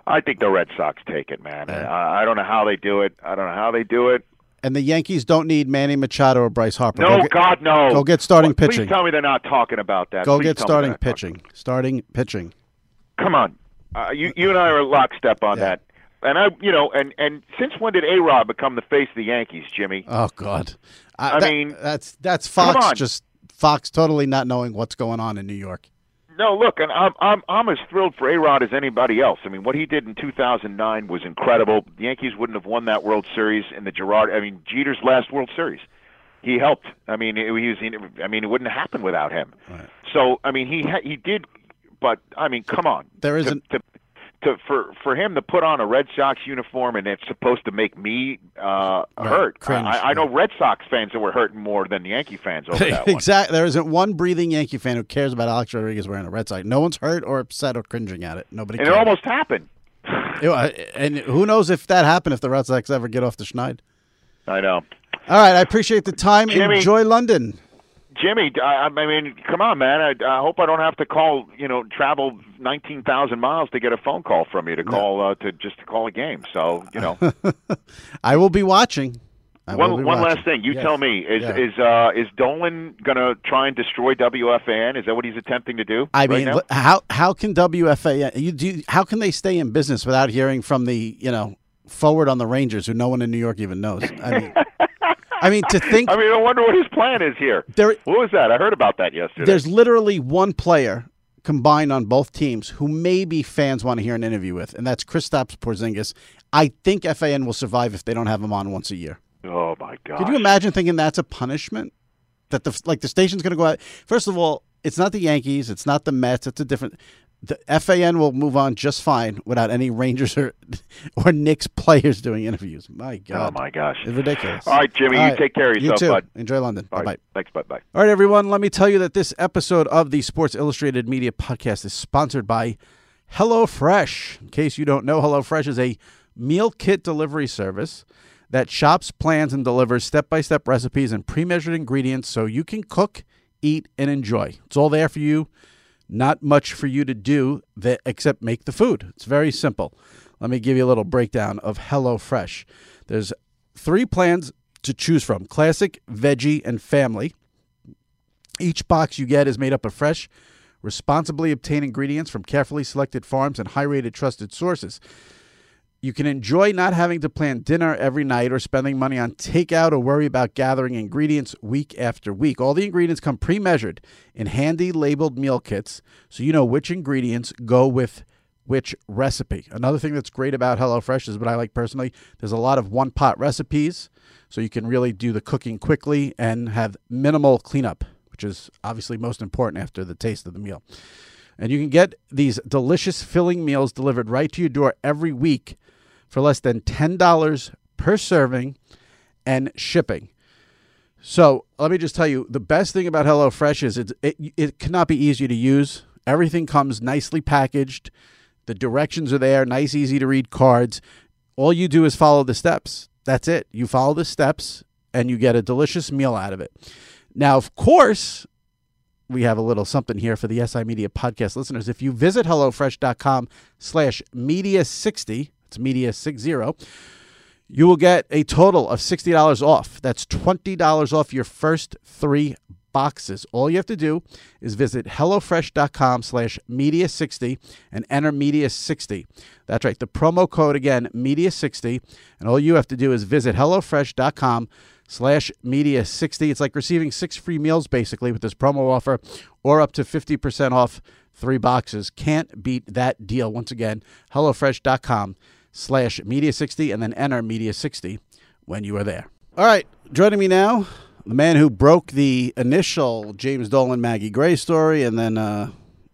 Yeah. I think the Red Sox take it, man. I, I don't know how they do it. I don't know how they do it. And the Yankees don't need Manny Machado or Bryce Harper. No, get- God, no. Go get starting Please pitching. tell me they're not talking about that. Go Please get starting they're not talking- pitching. Starting pitching. Come on, uh, you you and I are lockstep on Yeah. that. And I, you know, and and since when did A Rod become the face of the Yankees, Jimmy? Oh God. I that- mean, that's that's Fox just Fox totally not knowing what's going on in New York. No, look, and I'm I'm I'm as thrilled for A Rod as anybody else. I mean, what he did in 2009 was incredible. The Yankees wouldn't have won that World Series in the Gerard. I mean, Jeter's last World Series. He helped. I mean, he was. I mean, it wouldn't happen without him. So, I mean, he ha- he did. But I mean, come on. There isn't- to, to, for for him to put on a Red Sox uniform and it's supposed to make me uh, hurt. cringe, I, I know. Red Sox fans that were hurting more than the Yankee fans over that one. exactly. There isn't one breathing Yankee fan who cares about Alex Rodriguez wearing a Red Sox. No one's hurt or upset or cringing at it. Nobody. And it almost happened. It and who knows if that happened if the Red Sox ever get off the schneid. I know. All right, I appreciate the time. Jimmy. Enjoy London. Jimmy, I, I mean, come on, man. I, I hope I don't have to call, you know, travel nineteen thousand miles to get a phone call from you to call uh, to just to call a game. So, you know, I will be watching. I one one watching. last thing. You Yes. tell me is Yeah. is uh, is Dolan gonna try and destroy WFAN? Is that what he's attempting to do? I right mean, now? how how can WFA you do? How can they stay in business without hearing from the you know forward on the Rangers, who no one in New York even knows? I mean, I mean to think I mean, I wonder what his plan is here. there What was that? I heard about that yesterday. there's literally one player combined on both teams who maybe fans want to hear an interview with, and that's Kristaps Porzingis. I think FAN will survive if they don't have him on once a year. oh my god! Could you imagine thinking that's a punishment? That the like the station's going to go out. First of all, it's not the Yankees, it's not the Mets, it's a different. The FAN will move on just fine without any Rangers or or Knicks players doing interviews. My oh, God. Oh my gosh! it's ridiculous. All right, Jimmy, All you take care of yourself, You too. bud. Enjoy London. Bye bye. Thanks, bud. Bye. All right, everyone. Let me tell you that this episode of the Sports Illustrated Media Podcast is sponsored by HelloFresh. In case you don't know, HelloFresh is a meal kit delivery service that shops, plans, and delivers step by step recipes and pre measured ingredients so you can cook, eat, and enjoy. It's all there for you. Not much for you to do that, except make the food. It's very simple. Let me give you a little breakdown of HelloFresh. There's three plans to choose from classic, veggie, and family. Each box you get is made up of fresh, responsibly obtained ingredients from carefully selected farms and high rated trusted sources. You can enjoy not having to plan dinner every night or spending money on takeout or worry about gathering ingredients week after week. All the ingredients come pre measured in handy labeled meal kits so you know which ingredients go with which recipe. Another thing that's great about HelloFresh is what I like personally there's a lot of one pot recipes so you can really do the cooking quickly and have minimal cleanup, which is obviously most important after the taste of the meal. And you can get these delicious filling meals delivered right to your door every week for less than $10 per serving and shipping. So let me just tell you, the best thing about HelloFresh is it, it it cannot be easier to use. Everything comes nicely packaged. The directions are there, nice, easy to read cards. All you do is follow the steps. That's it. You follow the steps and you get a delicious meal out of it. Now, of course, we have a little something here for the SI Media podcast listeners. If you visit HelloFresh.com slash media60, media60, you will get a total of $60 off. That's $20 off your first three boxes. All you have to do is visit HelloFresh.com slash Media60 and enter Media60. That's right. The promo code again, Media60. And all you have to do is visit HelloFresh.com slash Media60. It's like receiving six free meals basically with this promo offer or up to 50% off three boxes. Can't beat that deal. Once again, HelloFresh.com slash Media60 and then enter Media60 when you are there. All right. Joining me now the man who broke the initial James Dolan Maggie Gray story and then uh,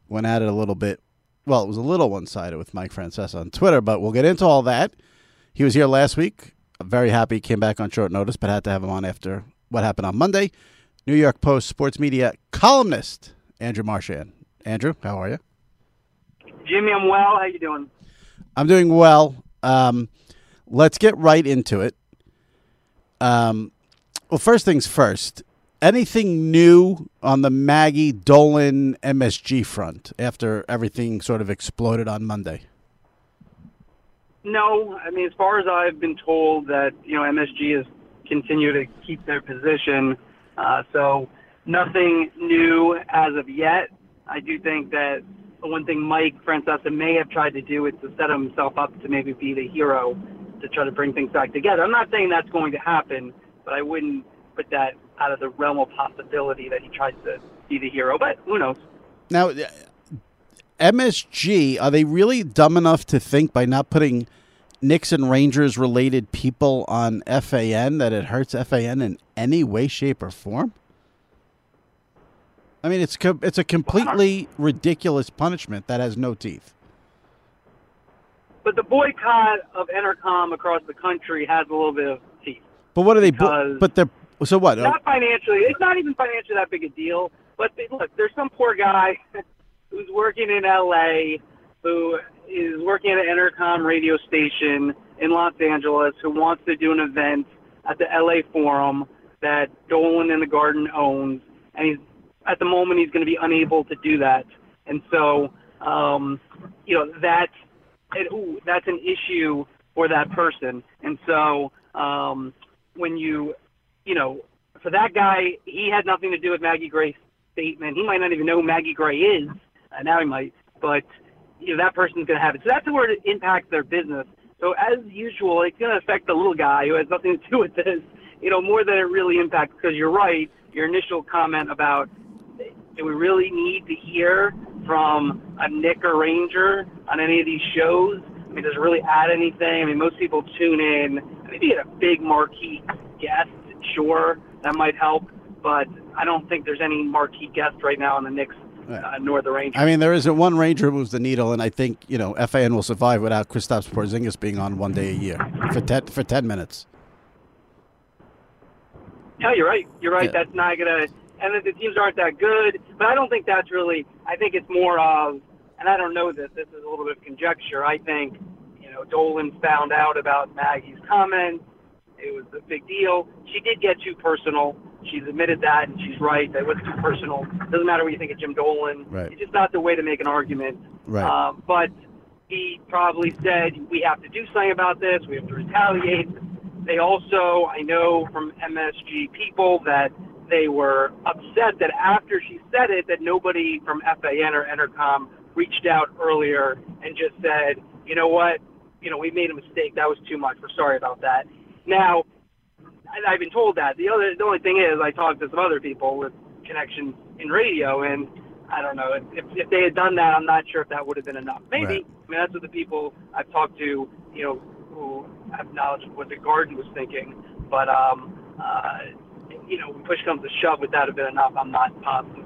went at it a little bit. Well, it was a little one sided with Mike Francesa on Twitter, but we'll get into all that. He was here last week. I'm very happy he came back on short notice, but had to have him on after what happened on Monday. New York Post sports media columnist Andrew Marchand. Andrew, how are you? Jimmy, I'm well. How you doing? I'm doing well. Um, let's get right into it. Um, well, first things first. Anything new on the Maggie Dolan MSG front after everything sort of exploded on Monday? No, I mean, as far as I've been told, that you know MSG has continued to keep their position, uh, so nothing new as of yet. I do think that one thing Mike Francesa may have tried to do is to set himself up to maybe be the hero to try to bring things back together. I'm not saying that's going to happen, but I wouldn't put that out of the realm of possibility that he tries to be the hero. But who knows? Now, MSG, are they really dumb enough to think by not putting Knicks and Rangers related people on FAN that it hurts FAN in any way, shape, or form? I mean, it's co- it's a completely ridiculous punishment that has no teeth. But the boycott of Entercom across the country has a little bit of teeth. But what are they? Bo- but they're so what? Uh, not financially. It's not even financially that big a deal. But they, look, there's some poor guy who's working in L.A. who is working at an Entercom radio station in Los Angeles who wants to do an event at the LA Forum that Dolan and the Garden owns, and he's at the moment he's going to be unable to do that, and so um, you know that's it, ooh, that's an issue for that person, and so um, when you you know for that guy he had nothing to do with Maggie Gray's statement. He might not even know who Maggie Gray is. Uh, now he might, but you know that person's going to have it. So that's where it impacts their business. So as usual, it's going to affect the little guy who has nothing to do with this, you know, more than it really impacts. Because you're right, your initial comment about do we really need to hear from a Knick or Ranger on any of these shows? I mean, does it really add anything? I mean, most people tune in. Maybe get a big marquee guest, sure, that might help. But I don't think there's any marquee guest right now on the Knicks uh, nor the Rangers. I mean, there isn't one Ranger who moves the needle, and I think you know FAN will survive without Kristaps Porzingis being on one day a year for ten for ten minutes. Yeah, you're right. You're right. Yeah. That's not gonna. And that the teams aren't that good, but I don't think that's really. I think it's more of, and I don't know this. This is a little bit of conjecture. I think, you know, Dolan found out about Maggie's comments. It was a big deal. She did get too personal. She's admitted that, and she's right. That was too personal. Doesn't matter what you think of Jim Dolan. Right. It's just not the way to make an argument. Right. Um, but he probably said we have to do something about this. We have to retaliate. They also, I know from MSG people that they were upset that after she said it, that nobody from FAN or Entercom reached out earlier and just said, you know what, you know, we made a mistake. That was too much. We're sorry about that. Now, I've been told that. The other, the only thing is, I talked to some other people with connections in radio, and I don't know if if they had done that, I'm not sure if that would have been enough. Maybe. Right. I mean, that's what the people I've talked to, you know, who have knowledge of what the garden was thinking. But um, uh, you know, when push comes to shove, would that have been enough? I'm not positive.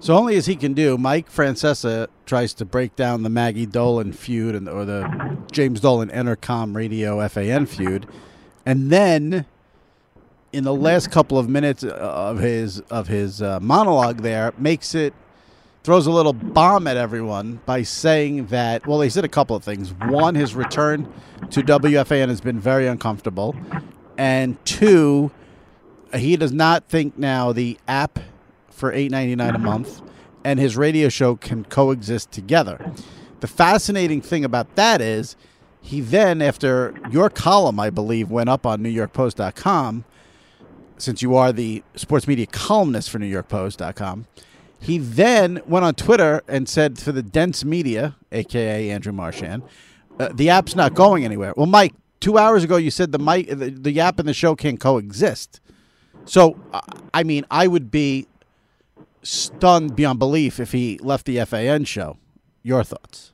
So only as he can do, Mike Francesa tries to break down the Maggie Dolan feud and or the James Dolan Entercom Radio FAN feud, and then in the last couple of minutes of his of his uh, monologue there makes it throws a little bomb at everyone by saying that well he said a couple of things one his return to WFAN has been very uncomfortable and two he does not think now the app for 8.99 a month and his radio show can coexist together the fascinating thing about that is he then after your column I believe went up on newyorkpost.com since you are the sports media columnist for NewYorkPost.com, he then went on Twitter and said to the dense media, aka Andrew Marchand, uh, the app's not going anywhere. Well, Mike, two hours ago you said the mic, the, the app and the show can coexist. So, I mean, I would be stunned beyond belief if he left the FAN show. Your thoughts?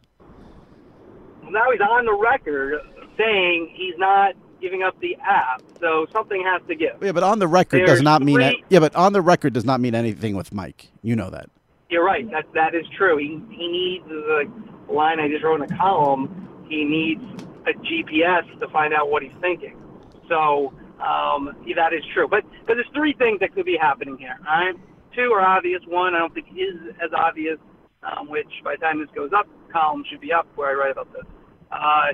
Now he's on the record saying he's not giving up the app. So something has to give. Yeah, but on the record does not mean three- yeah, but on the record does not mean anything with Mike. You know that. You're right. That that is true. He he needs the line I just wrote in a column. He needs a GPS to find out what he's thinking. So um, yeah, that is true. But but there's three things that could be happening here. All right. Two are obvious. One I don't think is as obvious. Um, which by the time this goes up, column should be up where I write about this. Uh,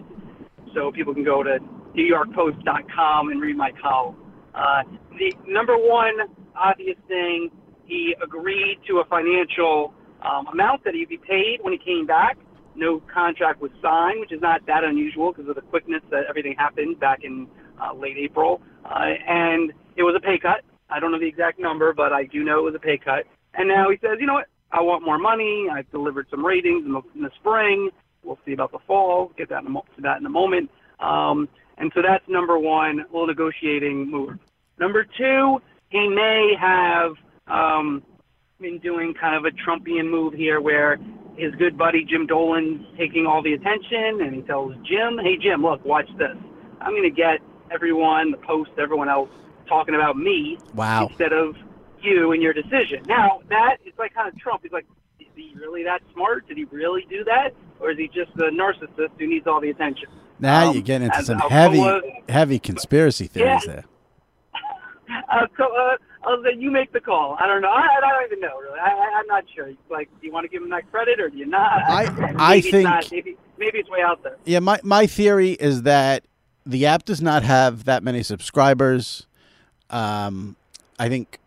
so people can go to NewYorkPost.com and read my column. Uh, the number one obvious thing, he agreed to a financial um, amount that he'd be paid when he came back. No contract was signed, which is not that unusual because of the quickness that everything happened back in uh, late April. Uh, and it was a pay cut. I don't know the exact number, but I do know it was a pay cut. And now he says, you know what? I want more money. I've delivered some ratings in the, in the spring. We'll see about the fall. Get that in a, to that in a moment. Um, and so that's number one, a little negotiating move. Number two, he may have um, been doing kind of a Trumpian move here where his good buddy Jim Dolan's taking all the attention and he tells Jim, hey, Jim, look, watch this. I'm going to get everyone, the Post, everyone else talking about me Wow. instead of you and your decision. Now, that is like kind of Trump. He's like, is he really that smart? Did he really do that? Or is he just a narcissist who needs all the attention? Now Um, you get into some Alcoa- heavy, heavy conspiracy theories Yeah. there. Uh, so, uh, I'll say you make the call. I don't know. I, I don't even know really. I, I, I'm not sure. Like, do you want to give him that credit or do you not? I- I it's think- not. maybe maybe it's way out there. Yeah, my my theory is that the app does not have that many subscribers. Um, I think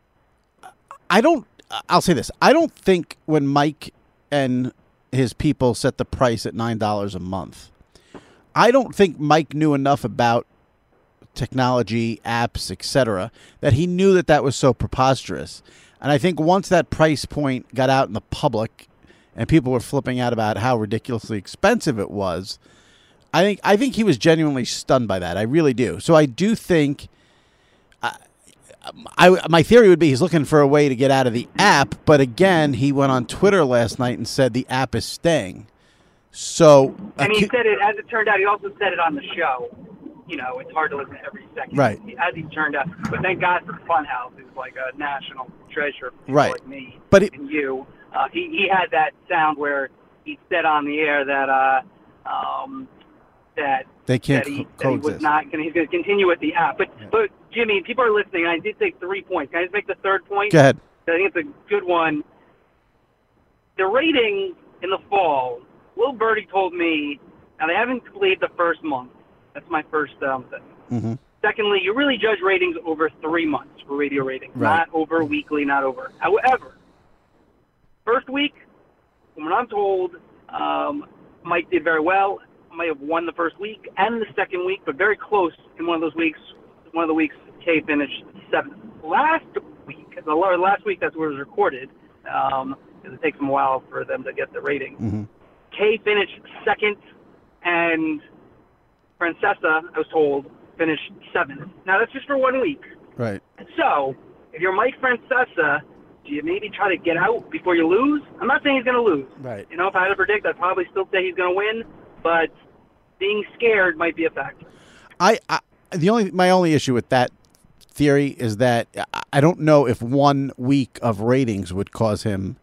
I don't. I'll say this: I don't think when Mike and his people set the price at nine dollars a month, I don't think Mike knew enough about technology, apps, etc., that he knew that that was so preposterous. And I think once that price point got out in the public, and people were flipping out about how ridiculously expensive it was, I think I think he was genuinely stunned by that. I really do. So I do think. I, I, my theory would be he's looking for a way to get out of the app, but again, he went on Twitter last night and said the app is staying. So, And he uh, said it, as it turned out, he also said it on the show. You know, it's hard to listen to every second. Right. As he turned out. But thank God for Funhouse, who's like a national treasure Right. like me But it- and you. Uh, he, he had that sound where he said on the air that uh, um, that They can't that he, co- that he was not going. He's going to continue with the app. But but Jimmy, people are listening. I did take three points. Can I just make the third point? go ahead. I think it's a good one. The rating in the fall, Will Birdie told me, now they haven't completed the first month. That's my first um, thing. hmm Secondly, you really judge ratings over three months for radio ratings, Right. not over weekly, not over. However, first week, from what I'm told, um, Mike did very well. Might have won the first week and the second week, but very close in one of those weeks. One of the weeks, Kay finished seventh. Last week, the last week that's where it was recorded, um, it takes them a while for them to get the rating. hmm Kay finished second, and Francesa, I was told, finished seventh. Now that's just for one week. Right. So if you're Mike Francesa, do you maybe try to get out before you lose? I'm not saying he's going to lose. Right. You know, if I had to predict, I'd probably still say he's going to win, but being scared might be a factor. I, I the only my only issue with that theory is that I- don't know if one week of ratings would cause him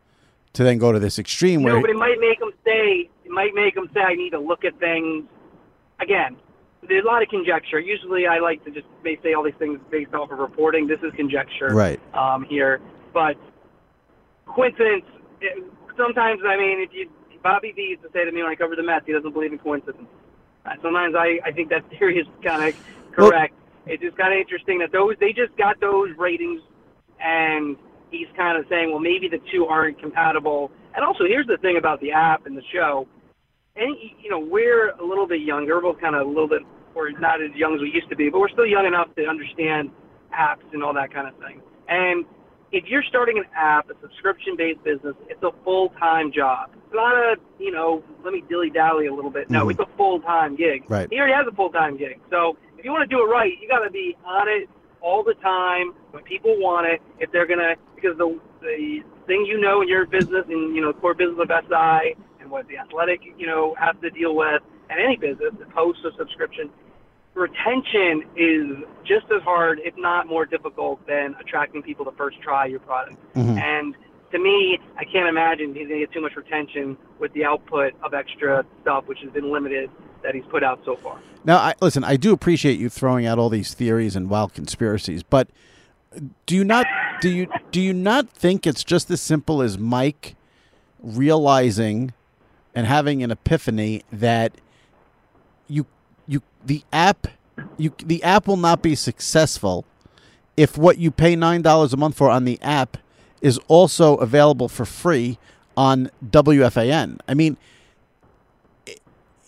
to then go to this extreme where No, but it might make him say, it might make him say, I need to look at things again. there's a lot of conjecture. Usually, I like to just may say all these things based off of reporting. This is conjecture, Right. Um, here, but coincidence. It, sometimes, I mean, if you Bobby V used to say to me when I covered the Mets, he doesn't believe in coincidence. Uh, sometimes I, I think that theory is kind of correct. it's just kind of interesting that those they just got those ratings, and he's kind of saying, well, maybe the two aren't compatible. And also, here's the thing about the app and the show. And you know, we're a little bit younger. We're both kind of a little bit, or not as young as we used to be, but we're still young enough to understand apps and all that kind of thing. And if you're starting an app, a subscription-based business, it's a full-time job. It's not a, you know, let me dilly-dally a little bit. No, Mhm. it's a full-time gig. Right. He already has a full-time gig. So if you want to do it right, you got to be on it all the time when people want it. If they're gonna, because the the thing you know in your business and you know core business of SI and what the athletic you know has to deal with, and any business, the post or subscription, retention is just as hard, if not more difficult, than attracting people to first try your product. Mhm. And to me, I can't imagine he's going to get too much retention with the output of extra stuff, which has been limited that he's put out so far. Now, I, listen, I do appreciate you throwing out all these theories and wild conspiracies, but do you not do you do you not think it's just as simple as Mike realizing and having an epiphany that you you the app you the app will not be successful if what you pay nine dollars a month for on the app is also available for free on WFAN. I mean,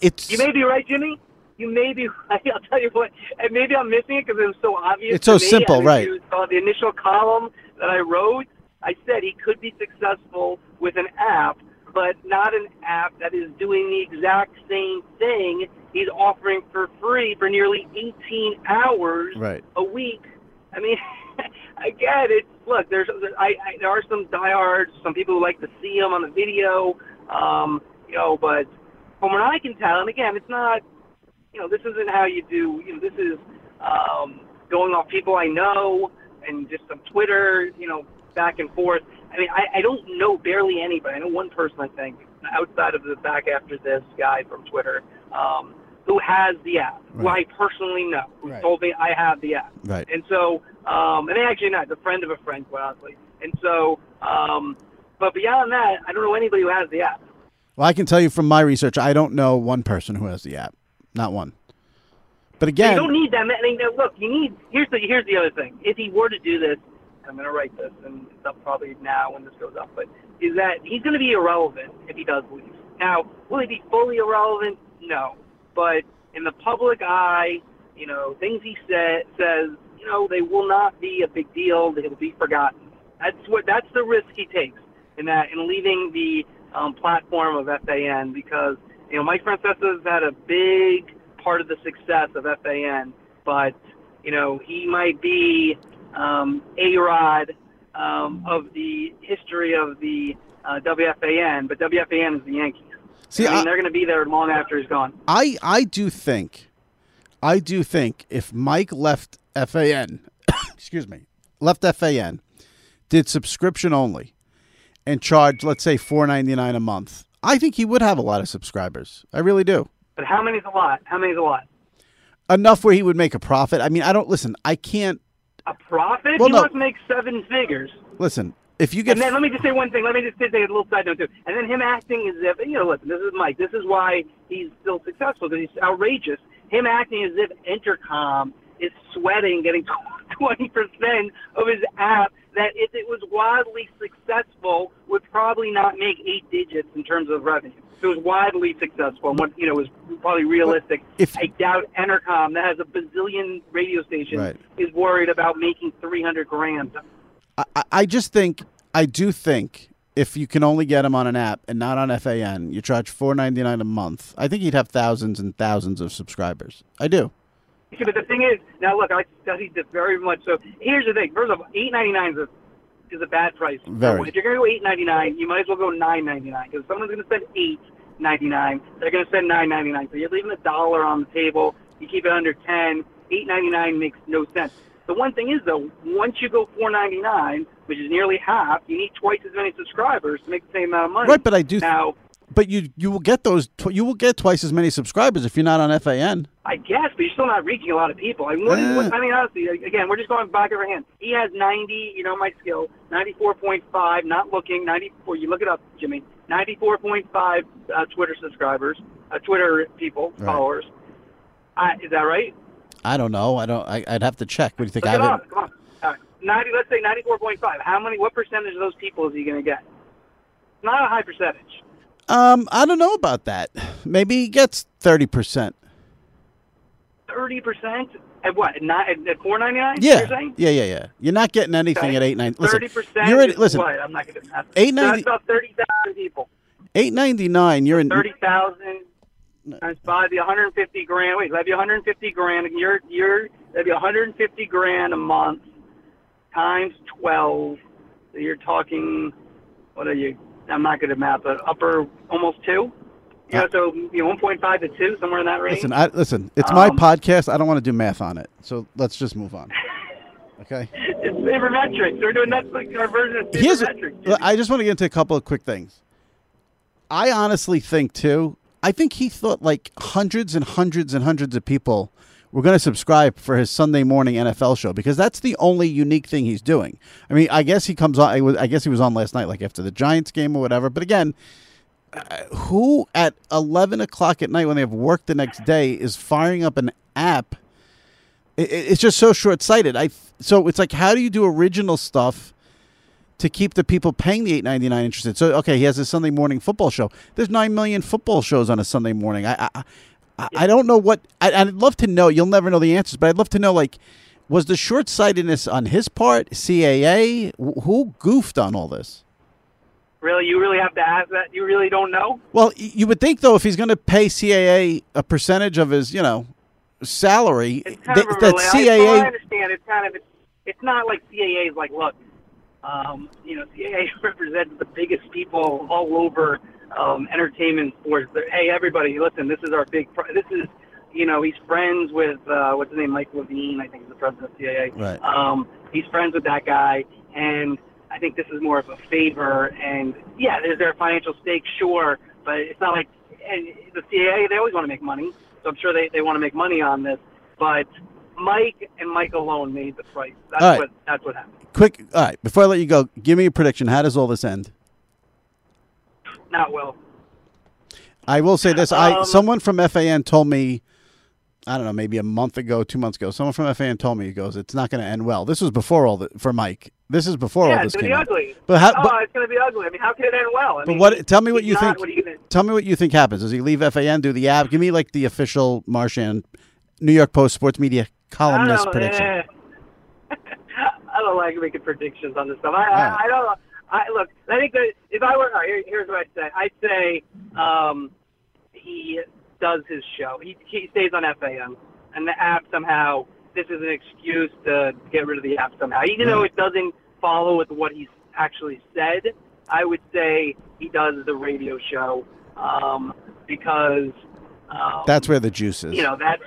it's You may be right, Jimmy. You may be right. I'll tell you what, and maybe I'm missing it because it was so obvious. It's so to me. simple, I mean, right. You uh, saw the initial column that I wrote. I said he could be successful with an app, but not an app that is doing the exact same thing he's offering for free for nearly 18 hours Right. a week. I mean, again, it's look. There's I, I there are some diehards, some people who like to see them on the video, um, you know. But from what I can tell, and again, it's not, you know, this isn't how you do. You know, this is um, going off people I know and just some Twitter, you know, back and forth. I mean, I, I don't know barely anybody. I know one person, I think, outside of the back after this guy from Twitter, um, who has the app, who I personally know, who Right. told me I have the app. Right. And so, um, and actually not, the friend of a friend, quite honestly. And so, um, but beyond that, I don't know anybody who has the app. Well, I can tell you from my research, I don't know one person who has the app. Not one. But again, you don't need that many. Look, you need. Here's the here's the other thing. If he were to do this, and I'm going to write this, and it's up probably now when this goes up, but is that he's going to be irrelevant if he does leave. Now, will he be fully irrelevant? No, but in the public eye, you know, things he said says, you know, they will not be a big deal. They will be forgotten. That's what that's the risk he takes in that in leaving the um, platform of FAN because you know Mike Francesa's had a big part of the success of FAN, but you know he might be um, a rod um, of the history of the uh, WFAN, but WFAN is the Yankees. See, I mean I- they're going to be there long after he's gone. I I do think, I do think if Mike left FAN, excuse me, left FAN, did subscription only, and charged let's say four ninety nine a month, I think he would have a lot of subscribers. I really do. But how many's a lot? How many's a lot? Enough where he would make a profit. I mean, I don't listen. I can't A profit? Well, he no. must make seven figures. listen. If you get And then let me just say one thing. Let me just say a little side note too. And then him acting as if you know, listen, this is Mike. This is why he's still successful because he's outrageous. Him acting as if Entercom is sweating, getting twenty percent of his app. That if it was wildly successful, would probably not make eight digits in terms of revenue. If it was widely successful and what you know was probably realistic. if- I doubt Entercom that has a bazillion radio stations Right. is worried about making three hundred grand. I- I, just think I do think if you can only get him on an app and not on FAN, you charge four ninety nine a month. I think he'd have thousands and thousands of subscribers. I do. See, but the thing is, now look, I studied this very much. So here's the thing. First of all, eight ninety nine is a is a bad price. Very. If you're going to go eight ninety nine, you might as well go nine ninety nine because someone's going to spend eight ninety nine. They're going to spend nine ninety nine. So you're leaving a dollar on the table. You keep it under ten. Eight ninety nine makes no sense. The one thing is though, once you go four ninety nine, which is nearly half, you need twice as many subscribers to make the same amount of money. Right, but I do. now. But you you will get those. Tw- you will get twice as many subscribers if you're not on FAN. I guess, but you're still not reaching a lot of people. I mean, what, Eh. what, I mean honestly, again, we're just going back over hand. He has 90, you know, my skill, 94.5, not looking, 94, you look it up, Jimmy, 94.5 uh, Twitter subscribers, uh, Twitter people, Right. followers. Uh, is that right? I don't know. I don't. I, I'd have to check. What do you think? Look I it haven't. up. Come on. Right. 90, let's say 94.5. How many, what percentage of those people is he going to get? Not a high percentage. Um, I don't know about that. Maybe he gets thirty percent. 30% at what? At, nine, at, at 4.99? You're Yeah, yeah, yeah, yeah. You're not getting anything Okay. at eight nine. Listen, 30% you're at, listen. what? I'm not going to Eight So That's about 30,000 people. Eight ninety nine. You're in. 30,000 times five, be 150 grand. Wait, that'd be 150 grand. You're, you're, that'd be 150 grand a month times 12. So you're talking, what are you? I'm not good at math, but upper almost two. You know, so you know, 1.5 to two, somewhere in that range. Listen, I, listen. It's my Um, podcast. I don't want to do math on it. So let's just move on. Okay. it's sabermetrics. We're doing Netflix, our version of Here's. sabermetrics. I just want to get into a couple of quick things. I honestly think too. I think he thought like hundreds and hundreds and hundreds of people were going to subscribe for his Sunday morning NFL show because that's the only unique thing he's doing. I mean, I guess he comes on. I guess he was on last night, like after the Giants game or whatever. But again, uh, who at eleven o'clock at night when they have work the next day is firing up an app? It, it- it's just so short sighted. I so it's like, how do you do original stuff? To keep the people paying the eight ninety nine interested. So okay, he has a Sunday morning football show. There's nine million football shows on a Sunday morning. I I, I, I don't know what. I, I'd love to know. You'll never know the answers, but I'd love to know like. Was the short sightedness on his part, CAA? Who goofed on all this? Really, you really have to ask that? You really don't know? Well, you would think though, if he's going to pay CAA a percentage of his, you know, salary, that, that relay- I, CAA. understand. It's kind of it's, it's not like CAA is like, look, um, you know, CAA represents the biggest people all over um, entertainment sports. They're, hey, everybody, listen, this is our big. Pro- this is, you know, he's friends with uh, what's his name, Mike Levine. I think is the president of CAA. Right. Um, he's friends with that guy, and I think this is more of a favor. And yeah, is there a financial stake? Sure, but it's not like and the CAA. They always want to make money, so I'm sure they they want to make money on this. But Mike and Mike alone made the price. That's All right. what that's what happened. Quick, all right. Before I let you go, give me a prediction. How does all this end? Not well. I will say this: I Um, someone from FAN told me, I don't know, maybe a month ago, two months ago. Someone from FAN told me, he goes, "It's not going to end well." This was before all the for Mike. This is before yeah, all it's gonna came be ugly. But how? oh, but, it's gonna be ugly. I mean, how can it end well? I but mean, what? Tell me what you not- think. What gonna, Tell me what you think happens. Does he leave FAN, do the app? Give me like the official Marchand, New York Post sports media columnist don't prediction. eh. I don't like making predictions on this stuff. I, right. I, I don't. I look. I think that if I were, right, here, here's what I'd say. I'd say um, he does his show. He he stays on FAN, and the app somehow. This is an excuse to get rid of the app somehow, even though it doesn't follow with what he's actually said. I would say he does the radio show um, because um, That's where the juice is. you know that's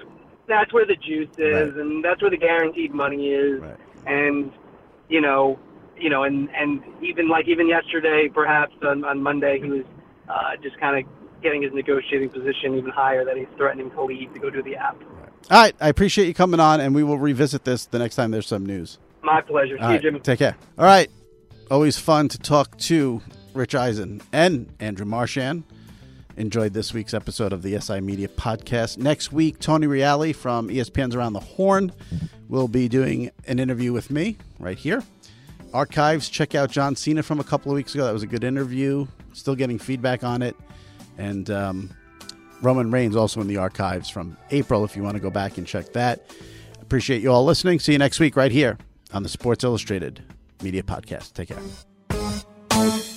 that's where the juice is, Right. and that's where the guaranteed money is, Right. and you know, you know, and and even like even yesterday, perhaps on, on Monday, he was uh, just kind of getting his negotiating position even higher that he's threatening to leave to go do the app. All right, I appreciate you coming on, and we will revisit this the next time there's some news. My pleasure. See All you, Jimmy. take care. All right, always fun to talk to Rich Eisen and Andrew Marchand. Enjoyed this week's episode of the SI Media Podcast. Next week, Tony Reale from ESPN's Around the Horn will be doing an interview with me right here. Archives, check out John Cena from a couple of weeks ago. That was a good interview. Still getting feedback on it. And um, Roman Reigns also in the archives from April if you want to go back and check that. Appreciate you all listening. See you next week right here on the Sports Illustrated Media Podcast. Take care.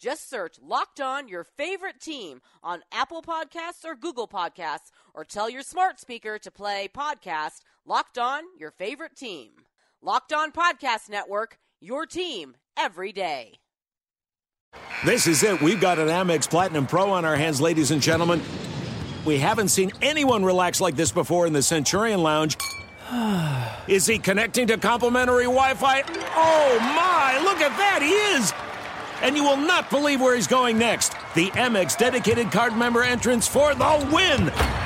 Just search Locked On Your Favorite Team on Apple Podcasts or Google Podcasts, or tell your smart speaker to play podcast Locked On Your Favorite Team. Locked On Podcast Network, your team every day. This is it. We've got an Amex Platinum Pro on our hands, ladies and gentlemen. We haven't seen anyone relax like this before in the Centurion Lounge. Is he connecting to complimentary Wi Fi? Oh my, look at that, he is! And you will not believe where he's going next. The Amex dedicated card member entrance for the win!